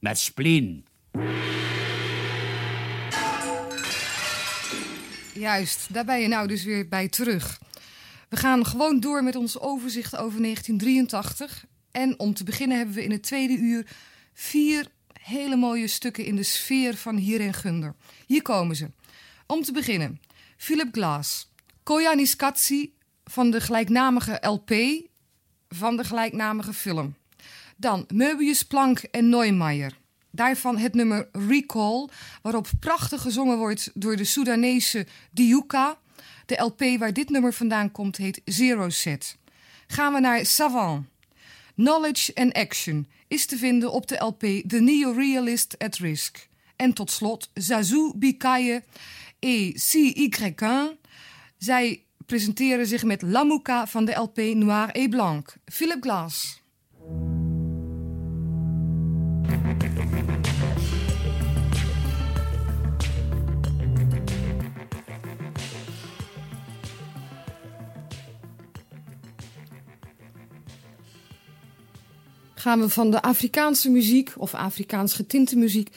Met spleen.
Juist, daar ben je nou dus weer bij terug. We gaan gewoon door met ons overzicht over 1983. En om te beginnen hebben we in het tweede uur vier hele mooie stukken in de sfeer van Hier en Gunder. Hier komen ze. Om te beginnen, Philip Glass, Koyaanisqatsi van de gelijknamige LP van de gelijknamige film. Dan Möbius Plank en Neumeier. Daarvan het nummer Recall, waarop prachtig gezongen wordt door de Soedanese Diuka. De LP waar dit nummer vandaan komt heet Zero Set. Gaan we naar Savant. Knowledge and Action is te vinden op de LP The Neo-Realist at Risk. En tot slot Zazou Bikaye et CY1. Zij presenteren zich met Lamouka van de LP Noir et Blanc. Philip Glass. Gaan we van de Afrikaanse muziek of Afrikaans getinte muziek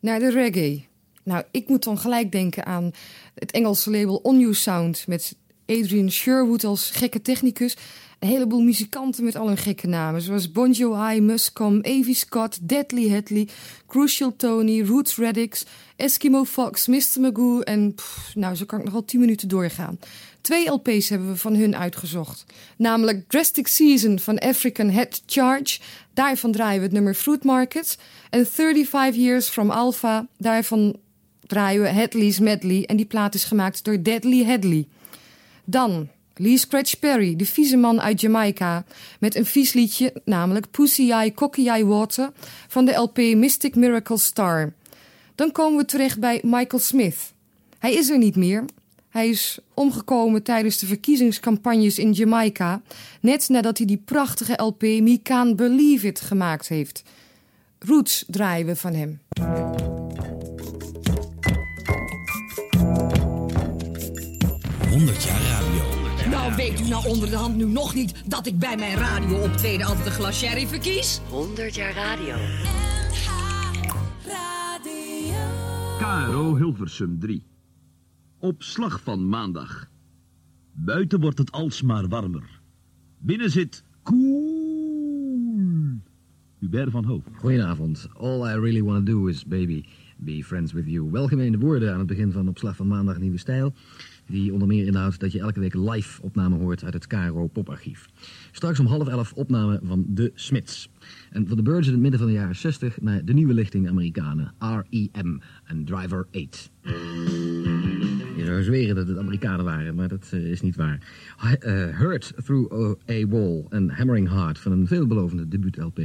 naar de reggae. Nou, ik moet dan gelijk denken aan het Engelse label On You Sound met Adrian Sherwood als gekke technicus. Een heleboel muzikanten met al hun gekke namen, zoals Bon Jovi, Muscom, Avi Scott, Deadly Hadley, Crucial Tony, Roots Reddix, Eskimo Fox, Mr. Magoo en nou, zo kan ik nog wel 10 minuten doorgaan. Twee LP's hebben we van hun uitgezocht. Namelijk Drastic Season van African Head Charge. Daarvan draaien we het nummer Fruit Market. En 35 Years from Alpha. Daarvan draaien we Hadley's Medley. En die plaat is gemaakt door Deadly Hadley. Dan Lee Scratch Perry, de vieze man uit Jamaica. Met een vies liedje, namelijk Pussy Eye Cocky Eye Water. Van de LP Mystic Miracle Star. Dan komen we terecht bij Michael Smith. Hij is er niet meer. Hij is omgekomen tijdens de verkiezingscampagnes in Jamaica. Net nadat hij die prachtige LP Me Can't Believe It gemaakt heeft. Roots draaien we van hem.
100 jaar radio.
Nou, weet u nou onder de hand nu nog niet dat ik bij mijn radio-optreden altijd een glas sherry verkies?
100 jaar radio.
KRO Hilversum 3. Op slag van maandag. Buiten wordt het alsmaar warmer. Binnen zit koel. Hubert van Hoofd.
Goedenavond. All I really want to do is, baby, be friends with you. Welgemeende woorden aan het begin van Op Slag van Maandag Nieuwe Stijl. Die onder meer inhoudt dat je elke week live opname hoort uit het KRO Poparchief. Straks om half elf opname van De Smits. En van de Birds in het midden van de jaren 60 naar de nieuwe lichting Amerikanen. R.E.M. en Driver 8. Je zou zweren dat het Amerikanen waren, maar dat eh, is niet waar. H- eh, Hurt Through a Wall en Hammering Heart van een veelbelovende debuut-LP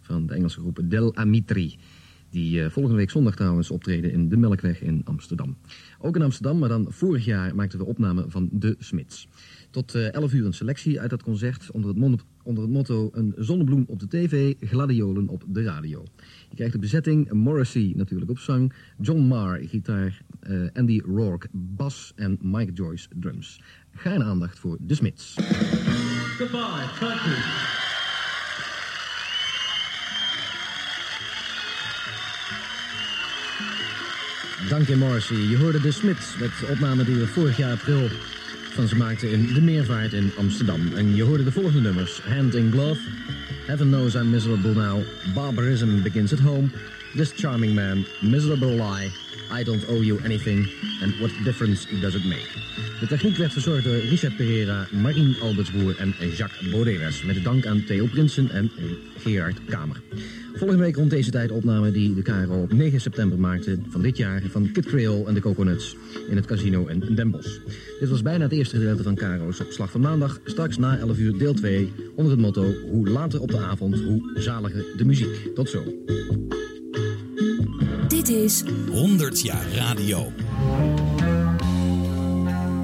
van de Engelse groep Del Amitri. Die eh, volgende week zondag trouwens optreden in de Melkweg in Amsterdam. Ook in Amsterdam, maar dan vorig jaar maakten we opname van De Smits. Tot eh 11 uur een selectie uit dat concert onder het, mon- onder het motto... een zonnebloem op de tv, gladiolen op de radio. Je krijgt de bezetting Morrissey natuurlijk op zang... John Marr gitaar, eh, Andy Rourke bas en Mike Joyce drums. Geen aandacht voor De Smits.
Goodbye, country.
Dank je Morrissey. Je hoorde de Smits met de opname die we vorig jaar april van ze maakten in de Meervaart in Amsterdam. En je hoorde de volgende nummers. Hand in Glove, Heaven Knows I'm Miserable Now, Barbarism Begins at Home, This Charming Man, Miserable Lie, I Don't Owe You Anything, and What Difference Does It Make. De techniek werd verzorgd door Richard Pereira, Marien Albertsboer en Jacques Boderes. Met dank aan Theo Prinsen en Gerard Kamer. Volgende week rond deze tijd opname die de KRO op 9 september maakte van dit jaar van Kid Creole en de Coconuts in het casino in Den Bosch. Dit was bijna het eerste gedeelte van KRO's op slag van maandag. Straks na 11 uur deel 2 onder het motto hoe later op de avond, hoe zaliger de muziek. Tot zo.
Dit is 100 jaar radio.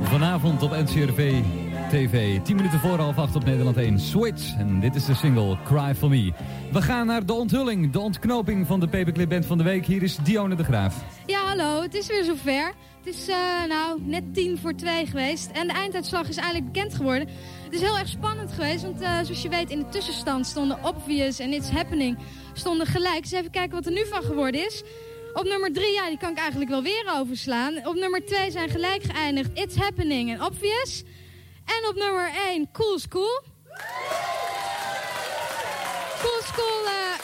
Vanavond op NCRV TV. 10 minuten voor half acht op Nederland 1. Switch. En dit is de single Cry For Me. We gaan naar de onthulling, de ontknoping van de Paperclip Band van de week. Hier is Dione de Graaf.
Ja, hallo, het is weer zover. Het is eh, nou net tien voor twee geweest en de einduitslag is eindelijk bekend geworden. Het is heel erg spannend geweest, want eh, zoals je weet in de tussenstand stonden Obvious en It's Happening stonden gelijk. Dus even kijken wat er nu van geworden is. Op nummer drie, ja, die kan ik eigenlijk wel weer overslaan. Op nummer twee zijn gelijk geëindigd It's Happening en Obvious. En op nummer 1 Cool School. Cool School, eh,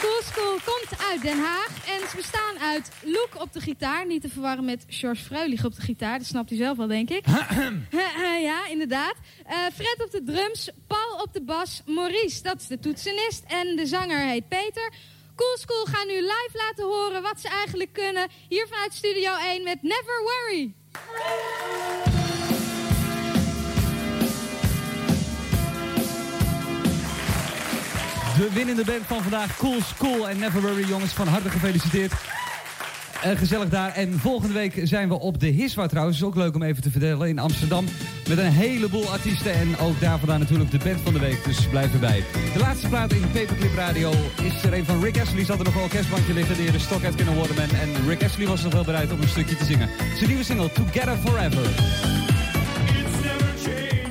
cool School komt uit Den Haag. En ze bestaan uit Loek op de gitaar. Niet te verwarren met George Freulich op de gitaar. Dat snapt u zelf wel, denk ik. ja, inderdaad. Eh, Fred op de drums, Paul op de bas, Maurice, dat is de toetsenist. En de zanger heet Peter. Cool School gaan nu live laten horen wat ze eigenlijk kunnen. Hier vanuit Studio 1 met Never Worry.
De winnende band van vandaag, Cool School en Never Worry jongens. Van harte gefeliciteerd. Eh, gezellig daar. En volgende week zijn we op de Hiswa trouwens. Is ook leuk om even te vertellen. In Amsterdam. Met een heleboel artiesten. En ook daar vandaan natuurlijk de band van de week. Dus blijf erbij. De laatste plaat in Paperclip Radio is er een van Rick Astley. Zat er nog wel een kerstbankje liggen. De stok uit kunnen worden. En Rick Astley was nog wel bereid om een stukje te zingen. Zijn nieuwe single Together Forever.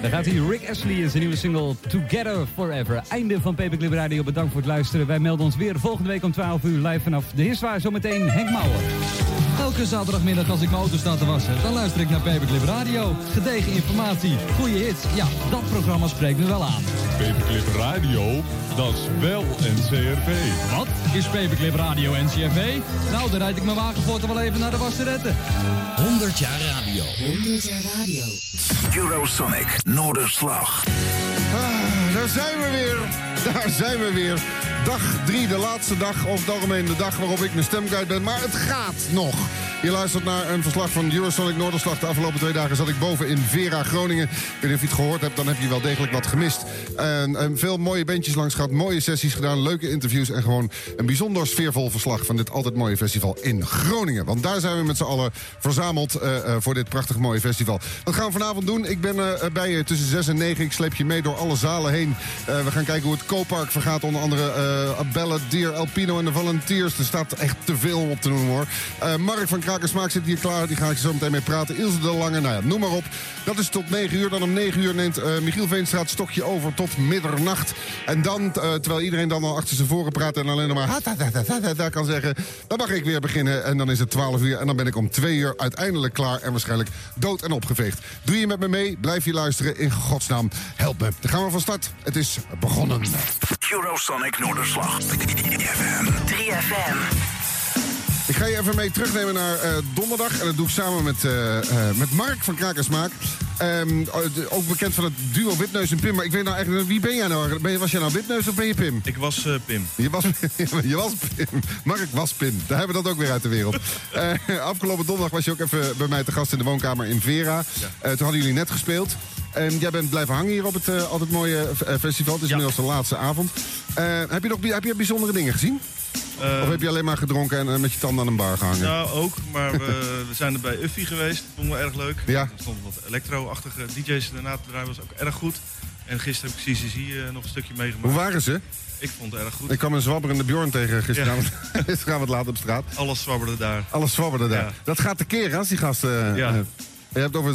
Daar gaat hij Rick Ashley in zijn nieuwe single Together Forever. Einde van Paperclip Radio. Bedankt voor het luisteren. Wij melden ons weer volgende week om 12 uur live vanaf de Hiswaar. Zometeen Henk Mouwen.
Elke zaterdagmiddag als ik mijn auto sta te wassen, dan luister ik naar Paperclip Radio. Gedegen informatie, goede hits. Ja, dat programma spreekt me wel aan.
Paperclip Radio, dat is wel NCRV.
Wat? Is Paperclip Radio NCRV? Nou, dan rijd ik mijn wagen voor wel even naar de wasseretten.
100 jaar radio.
100 jaar radio.
Eurosonic Noorderslag.
Ah, daar zijn we weer. Daar zijn we weer. Dag drie, de laatste dag, of het algemeen de dag waarop ik mijn stem kwijt ben. Maar het gaat nog. Je luistert naar een verslag van Eurosonic Noorderslag. De afgelopen twee dagen zat ik boven in Vera, Groningen. Ik weet niet of je het gehoord hebt, dan heb je wel degelijk wat gemist. En, veel mooie bandjes langs gehad, mooie sessies gedaan, leuke interviews... en gewoon een bijzonder sfeervol verslag van dit altijd mooie festival in Groningen. Want daar zijn we met z'n allen verzameld eh, eh, voor dit prachtig mooie festival. Wat gaan we vanavond doen? Ik ben eh, bij je tussen 6 en 9. Ik sleep je mee door alle zalen heen. We gaan kijken hoe het Kooppark vergaat. Onder andere eh Belle, Dier, Alpino en de Volunteers. Er staat echt te veel op te noemen hoor. Eh, Mark van Krakersmaak zit hier klaar. Die ga ik zo meteen mee praten. Ilse de Lange, nou ja, noem maar op. Dat is tot 9 uur. Dan om 9 uur neemt eh, Michiel Veenstra het stokje over tot middernacht. En dan, eh, terwijl iedereen dan al achter zijn voren praat... en alleen nog maar ta kan zeggen... dan mag ik weer beginnen. En dan is het 12 uur. En dan ben ik om 2 uur uiteindelijk klaar. En waarschijnlijk dood en opgeveegd. Doe je met me mee? Blijf je luisteren. In godsnaam, help me. Dan gaan we van start. Het is begonnen.
Eurosonic Noorderslag.
3FM.
Ik ga je even mee terugnemen naar eh, donderdag. En dat doe ik samen met, eh, eh, met Mark van Krakersmaak. Ehm, oh, ook bekend van het duo Wipneus en Pim. Maar ik weet nou eigenlijk, wie ben jij nou? Ben je, was jij nou Wipneus of ben je Pim?
Ik was Pim.
Je was, je was Pim. Mark was Pim. Daar hebben we dat ook weer uit de wereld. Afgelopen donderdag was je ook even bij mij te gast in de woonkamer in Vera. Toen hadden jullie net gespeeld. En jij bent blijven hangen hier op het eh, altijd mooie eh, festival. Het is inmiddels de laatste avond. Eh, heb, je nog, heb je bijzondere dingen gezien?
Eh,
of heb je alleen maar gedronken en eh, met je tanden aan een bar gehangen?
Nou, ook. Maar we, we zijn er bij Uffie geweest. Dat vonden we erg leuk.
Ja.
Er stonden wat elektro-achtige DJ's daarna te draaien. was ook erg goed. En gisteren heb ik CCC eh, nog een stukje meegemaakt.
Hoe waren ze?
Ik vond het erg goed.
Ik kwam een zwabberende Bjorn tegen gisteravond. gisteravond laat op straat.
Alles zwabberde daar.
Alles zwabberde daar.
Ja.
Dat gaat tekeer als die gasten...
Ja.
Je hebt over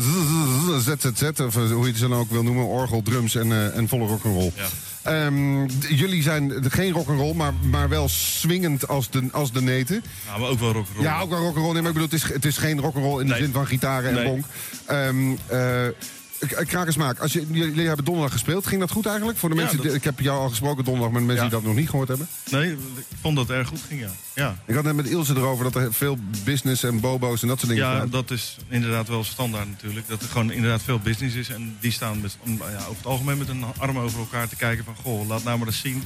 ZZZ, of eh, hoe je het dan ook wil noemen. Orgel, drums en, eh, en volle rock'n'roll.
Ja.
Ehm, jullie zijn geen rock'n'roll, maar, maar wel swingend als de, als de neten.
Nou, maar ook wel rock'n'roll.
Ja, ook wel rock'n'roll. Nee, maar ik bedoel, het is, het is geen rock'n'roll in de zin van gitaren en
Nee.
bonk. K- Krakersmaak, als je, jullie hebben donderdag gespeeld. Ging dat goed eigenlijk? Voor de
Ja,
mensen,
dat-
die- ik heb jou al gesproken donderdag met mensen
Ja.
die dat nog niet gehoord hebben.
Nee, ik vond dat het erg goed ging, ja. Ja,
Ik had net met Ilse erover dat er veel business en bobo's en dat soort dingen
ja
staan.
dat is inderdaad wel standaard natuurlijk. Dat er gewoon inderdaad veel business is. En die staan met, over het algemeen met een arm over elkaar te kijken van... Goh, laat nou maar eens zien.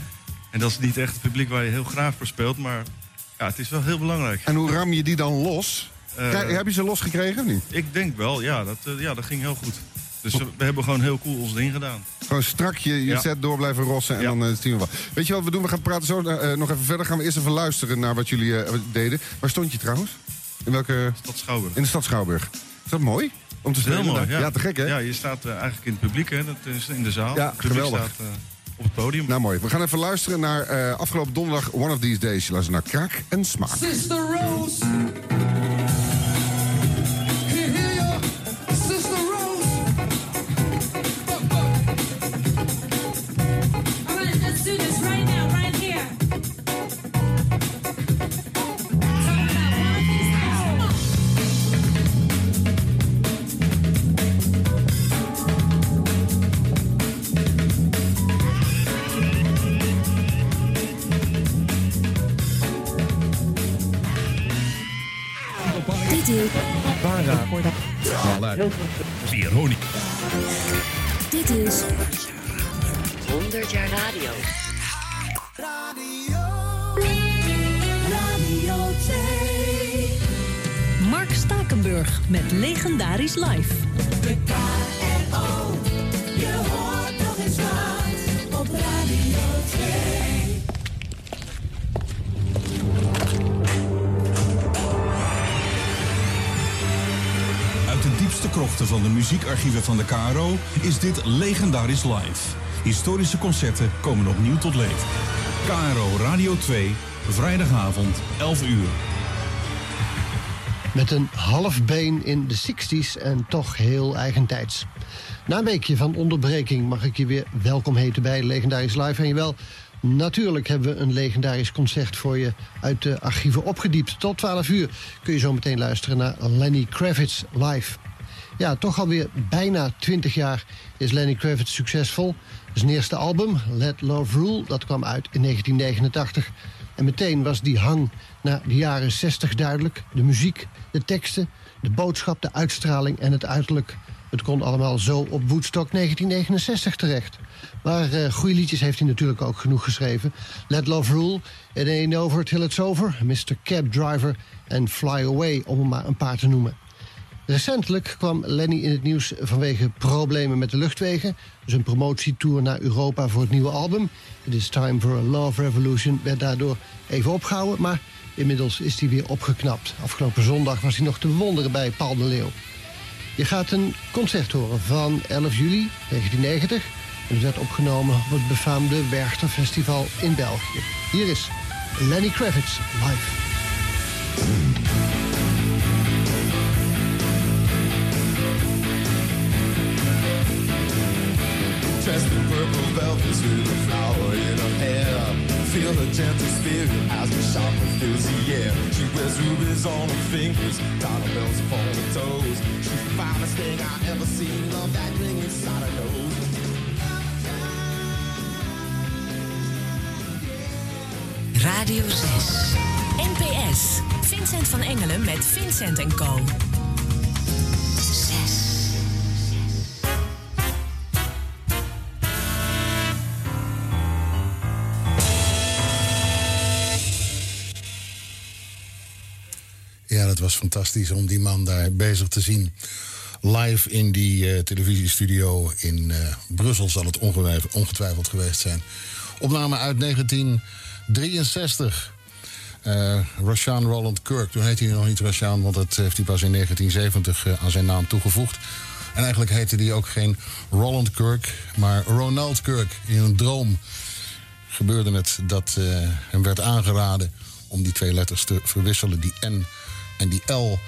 En dat is niet echt het publiek waar je heel graag voor speelt. Maar ja, het is wel heel belangrijk.
En hoe ram je die dan los?
Eh,
Krijg- heb je ze losgekregen of niet?
Ik denk wel, ja. Dat, eh, ja, dat ging heel goed. Dus we, hebben gewoon heel cool ons ding gedaan.
Gewoon strak je, je
Ja.
set door blijven rossen en
Ja.
dan eh, zien we wel. Weet je wat we doen? We gaan praten zo eh, nog even verder. Gaan we eerst even luisteren naar wat jullie eh, deden. Waar stond je trouwens? In welke?
Stad Schouwburg.
In de stad Schouwburg. Is dat mooi? Om te
heel mooi, ja.
Ja, te gek hè?
Ja, je staat eh, eigenlijk in het publiek, hè. Dat is in de zaal.
Ja, geweldig.
staat eh, op het podium.
Nou mooi. We gaan even luisteren naar eh, afgelopen donderdag One of These Days. Je luistert naar Kraak en Smaak.
Sister Rose.
Veronica.
dit is 100 jaar radio.
Radio 2.
Mark Stakenburg met Legendarisch Live.
Krochten van de muziekarchieven van de KRO is dit Legendarisch Live. Historische concerten komen opnieuw tot leven. KRO Radio 2, vrijdagavond, 11 uur.
Met een half been in de 60s en toch heel eigentijds. Na een weekje van onderbreking mag ik je weer welkom heten bij Legendarisch Live. En jawel, natuurlijk hebben we een legendarisch concert voor je uit de archieven opgediept. Tot 12 uur kun je zo meteen luisteren naar Lenny Kravitz live. Ja, toch alweer bijna 20 jaar is Lenny Kravitz succesvol. Zijn eerste album, Let Love Rule, dat kwam uit in 1989. En meteen was die hang naar de jaren 60 duidelijk. De muziek, de teksten, de boodschap, de uitstraling en het uiterlijk. Het kon allemaal zo op Woodstock 1969 terecht. Maar eh goede liedjes heeft hij natuurlijk ook genoeg geschreven. Let Love Rule, It Ain't Over Till It's Over, Mr. Cab Driver en Fly Away, om er maar een paar te noemen. Recentelijk kwam Lenny in het nieuws vanwege problemen met de luchtwegen. Dus een promotietour naar Europa voor het nieuwe album. It is Time for a Love Revolution werd daardoor even opgehouden. Maar inmiddels is hij weer opgeknapt. Afgelopen zondag was hij nog te bewonderen bij Paul de Leeuw. Je gaat een concert horen van 11 juli 1990. En het werd opgenomen op het befaamde Werchter Festival in België. Hier is Lenny Kravitz live.
Velvet with a flower in her hair. Feel her gentle spirit as the sharper fills the air. She wears rubies on her fingers, dollar bells upon her toes. She's the finest thing I ever seen. Love that ring inside her nose.
Radio 6. NPS. Vincent van Engelen met Vincent en Co.
Dat was fantastisch om die man daar bezig te zien. Live in die eh, televisiestudio in eh, Brussel zal het ongetwijfeld, geweest zijn. Opname uit 1963. Eh Rashaan Roland Kirk. Toen heette hij nog niet Rashaan, want dat heeft hij pas in 1970 eh, aan zijn naam toegevoegd. En eigenlijk heette hij ook geen Roland Kirk, maar Ronald Kirk. In een droom gebeurde het dat eh, hem werd aangeraden om die twee letters te verwisselen, die N en die L.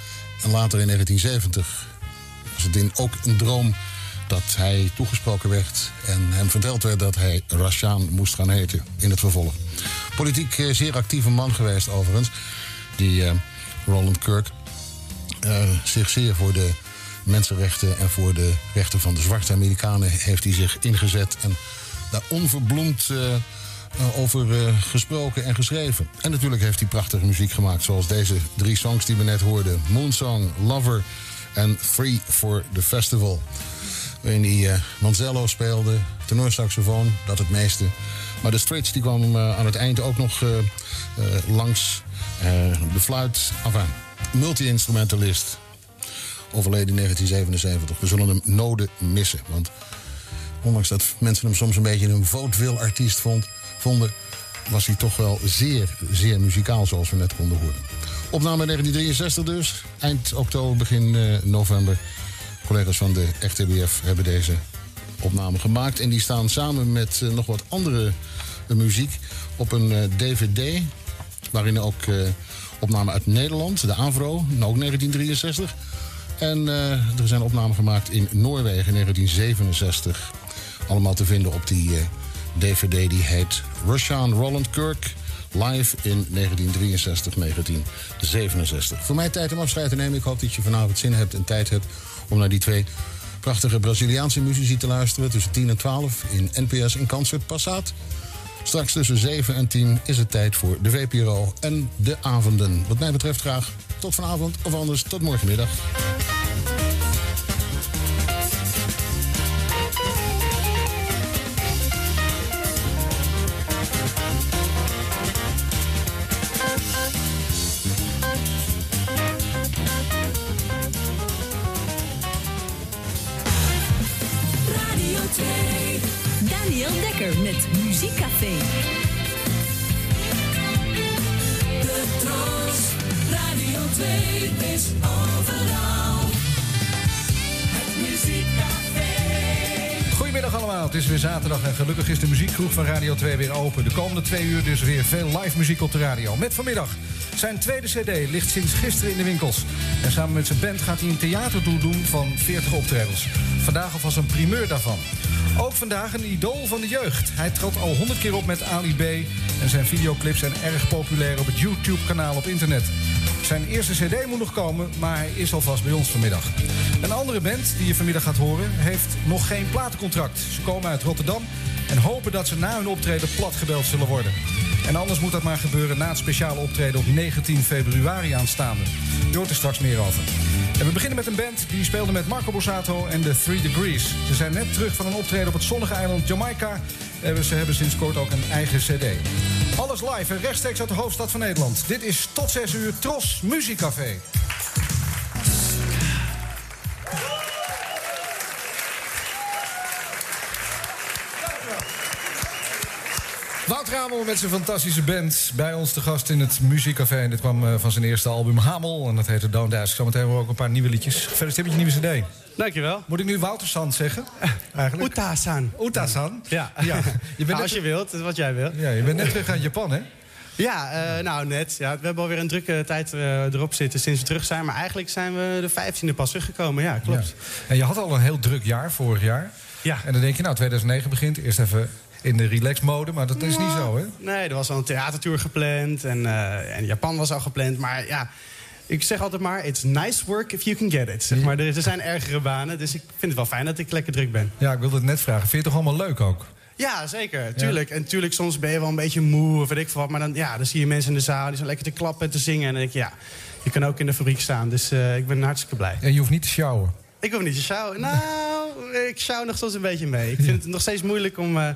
En later in 1970 was het in ook een droom dat hij toegesproken werd en hem verteld werd dat hij Rashaan moest gaan heten in het vervolg. Politiek eh, zeer actieve man geweest overigens, die eh, Roland Kirk. eh, zich zeer voor de mensenrechten en voor de rechten van de zwarte Amerikanen heeft hij zich ingezet en daar onverbloemd over eh, gesproken en geschreven. En natuurlijk heeft hij prachtige muziek gemaakt, zoals deze drie songs die we net hoorden: Moonsong, Lover en Free for the Festival. Waarin hij eh, Manzello speelde, tenorsaxofoon, dat het meeste. Maar de Straits die kwam eh, aan het eind ook nog eh, eh, langs. Eh, de fluit, enfin, multi-instrumentalist. Overleden in 1977. We zullen hem noden missen. Want ondanks dat mensen hem soms een beetje een vaudeville-artiest vond, vonden... was hij toch wel zeer, zeer muzikaal, zoals we net konden horen. Opname 1963 dus. Eind oktober, begin eh, november. Collega's van de RTBF hebben deze opname gemaakt. En die staan samen met eh, nog wat andere eh, muziek op een DVD. Waarin ook opnamen uit Nederland, de Avro, ook 1963. En er zijn opnamen gemaakt in Noorwegen in 1967. Allemaal te vinden op die DVD die heet Rashaan Roland Kirk. Live in 1963-1967. Voor mij tijd om afscheid te nemen. Ik hoop dat je vanavond zin hebt en tijd hebt om naar die twee prachtige Braziliaanse muzici te luisteren. Tussen 10 en 12 in NPS in Concert Passaat. Straks tussen 7 en 10 is het tijd voor de VPRO en de avonden. Wat mij betreft graag tot vanavond of anders tot morgenmiddag.
Is
weer zaterdag en gelukkig is de muziekgroep van Radio 2 weer open. De komende twee uur dus weer veel live muziek op de radio. Met vanmiddag Zijn tweede cd ligt sinds gisteren in de winkels. En samen met zijn band gaat hij een theatertour doen van 40 optredens. Vandaag alvast een primeur daarvan. Ook vandaag een idool van de jeugd. Hij trad al 100 keer op met Ali B. En zijn videoclips zijn erg populair op het YouTube-kanaal op internet. Zijn eerste cd moet nog komen, maar hij is alvast bij ons vanmiddag. Een andere band die je vanmiddag gaat horen... heeft nog geen platencontract. Ze komen uit Rotterdam en hopen dat ze na hun optreden platgebeld zullen worden. En anders moet dat maar gebeuren na het speciale optreden op 19 februari aanstaande. Je hoort er straks meer over. En we beginnen met een band die speelde met Marco Borsato en The Three Degrees. Ze zijn net terug van een optreden op het zonnige eiland Jamaica. En ze hebben sinds kort ook een eigen cd. Alles live en rechtstreeks uit de hoofdstad van Nederland. Dit is tot 6 uur Tros Muziekcafé. Wout Ramel met zijn fantastische band. Bij ons te gast in het muziekcafé. En dit kwam eh, van zijn eerste album Hamel. En dat heette Don't Ask. Zometeen hebben we ook een paar nieuwe liedjes. Gefeliciteerd met je nieuwe cd.
Dankjewel.
Moet ik nu Wouter San zeggen? Eigenlijk?
Uta-san.
Uta-san?
Ja.
ja. Je bent
Als je wilt, dat is wat jij wil.
Ja, je bent net terug uit Japan, hè?
Ja, eh, nou net. Ja, we hebben alweer een drukke tijd eh, erop zitten sinds we terug zijn. Maar eigenlijk zijn we de 15e pas teruggekomen. Ja, klopt.
Ja. En je had al een heel druk jaar vorig jaar.
Ja.
En dan denk je, nou, 2009 begint. Eerst even in de relax mode, maar dat is niet zo, hè?
Nee, er was al een theatertour gepland. En, eh, en Japan was al gepland. Maar ja, ik zeg altijd maar... It's nice work if you can get it. Zeg maar. er, er zijn ergere banen. Dus ik vind het wel fijn dat ik lekker druk ben.
Ja, ik wilde het net vragen. Vind je het toch allemaal leuk ook?
Ja, zeker. Tuurlijk. En tuurlijk, soms ben je wel een beetje moe of weet ik veel wat. Maar dan, ja, dan zie je mensen in de zaal die zijn lekker te klappen en te zingen. En dan denk je, ja, je kan ook in de fabriek staan. Dus eh, ik ben hartstikke blij.
En je hoeft niet te sjouwen.
Ik hoef niet te sjouwen. Nou, ik sjouw nog soms een beetje mee. Ik vind het nog steeds moeilijk om... eh,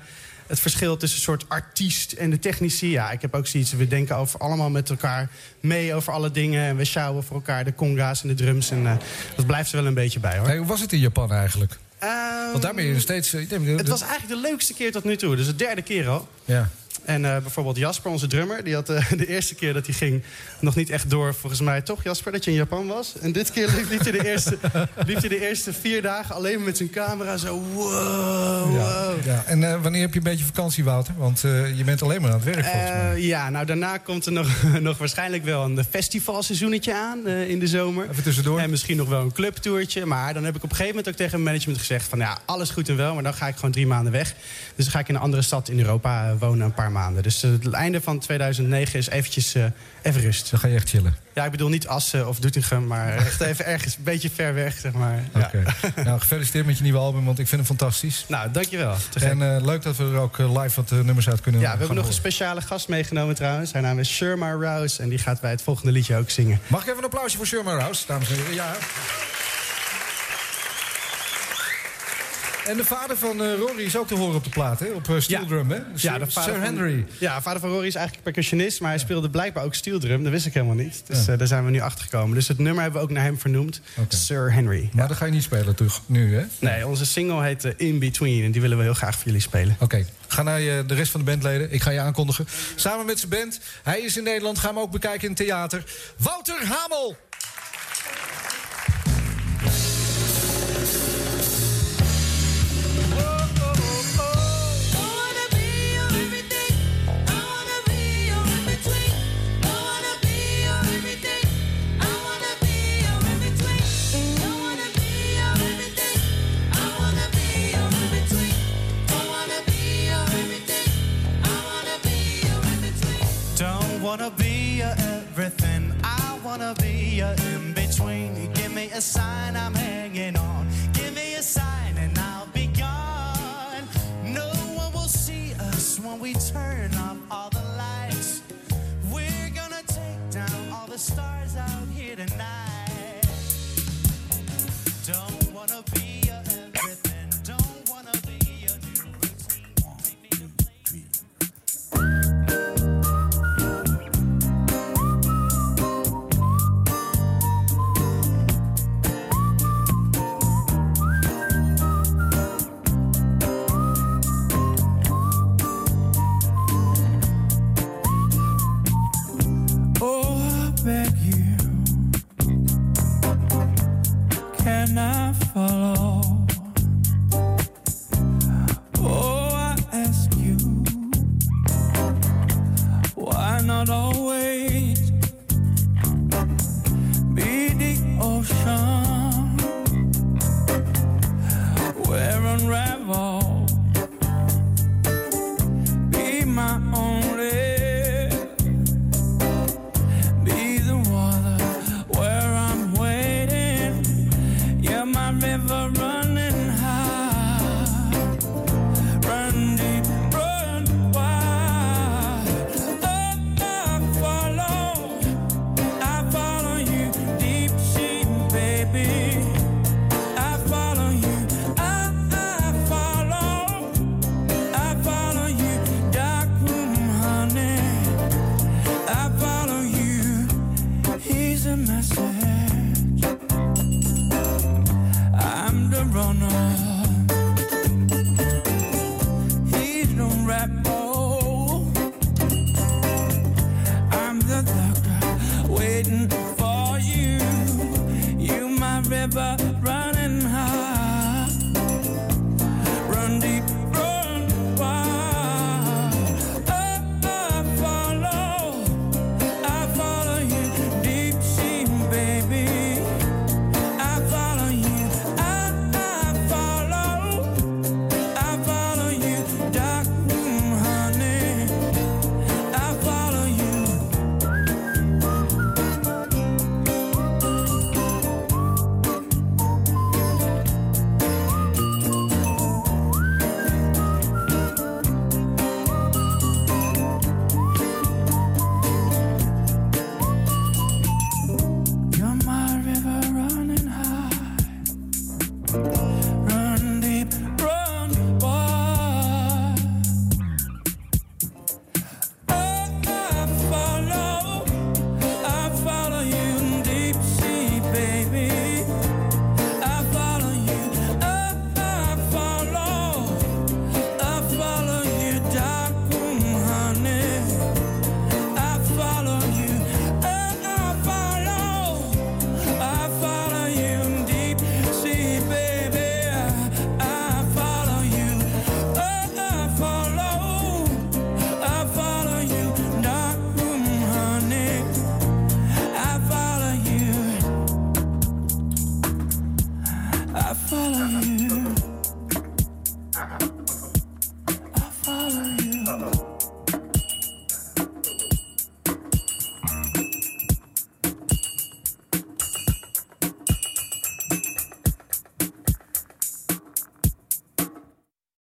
het verschil tussen een soort artiest en de technici. Ja, ik heb ook zoiets. We denken over allemaal met elkaar mee over alle dingen. En we sjouwen voor elkaar de conga's en de drums. En eh, dat blijft er wel een beetje bij, hoor.
Hey, hoe was het in Japan eigenlijk?
Ehm,
Want daar ben je steeds... eh,
het was eigenlijk de leukste keer tot nu toe. Dus de derde keer al.
Ja.
En eh, bijvoorbeeld Jasper, onze drummer, die had eh, de eerste keer dat hij ging nog niet echt door, volgens mij toch, Jasper, dat je in Japan was. En dit keer liep, liep hij, de eerste, liep hij de eerste vier dagen alleen maar met zijn camera zo wow, wow.
Ja, ja. En eh, wanneer heb je een beetje vakantie, Wouter? Want je bent alleen maar aan het werk, volgens mij.
Ja, nou daarna komt er nog, nog waarschijnlijk wel een festivalseizoenetje aan in de zomer.
Even tussendoor.
En misschien nog wel een clubtoertje. Maar dan heb ik op een gegeven moment ook tegen mijn management gezegd van ja, alles goed en wel, maar dan ga ik gewoon drie maanden weg. Dus dan ga ik in een andere stad in Europa wonen een paar maanden. Dus eh, het einde van 2009 is eventjes eh, even rust.
Dan ga je echt chillen.
Ja, ik bedoel niet Assen of Doetinchem, maar echt even ergens een beetje ver weg, zeg maar. Ja.
Oké. nou, gefeliciteerd met je nieuwe album, want ik vind hem fantastisch.
Nou, dankjewel.
En eh, leuk dat we er ook live wat nummers uit kunnen
Ja, we hebben nog een speciale gast meegenomen trouwens. Haar naam is Sherma Rouse en die gaat bij het volgende liedje ook zingen.
Mag ik even een applausje voor Sherman Rouse, dames en heren? Ja. En de vader van eh, Rory is ook te horen op de plaat, hè? Op uh, steel drum, hè? Sir,
Ja, de vader
Sir
van-
Henry.
ja, vader van Rory is eigenlijk percussionist, maar hij speelde blijkbaar ook steel drum. Dat wist ik helemaal niet. Dus eh, daar zijn we nu achter gekomen. Dus het nummer hebben we ook naar hem vernoemd. Sir Henry.
Maar dat ga je niet spelen toch, nu, hè?
Nee, onze single heet eh, In Between en die willen we heel graag voor jullie spelen.
Oké, ga naar je, de rest van de bandleden. Ik ga je aankondigen. Samen met zijn band. Hij is in Nederland. Ga hem ook bekijken in het theater. Wouter Hamel!
Wanna be follow?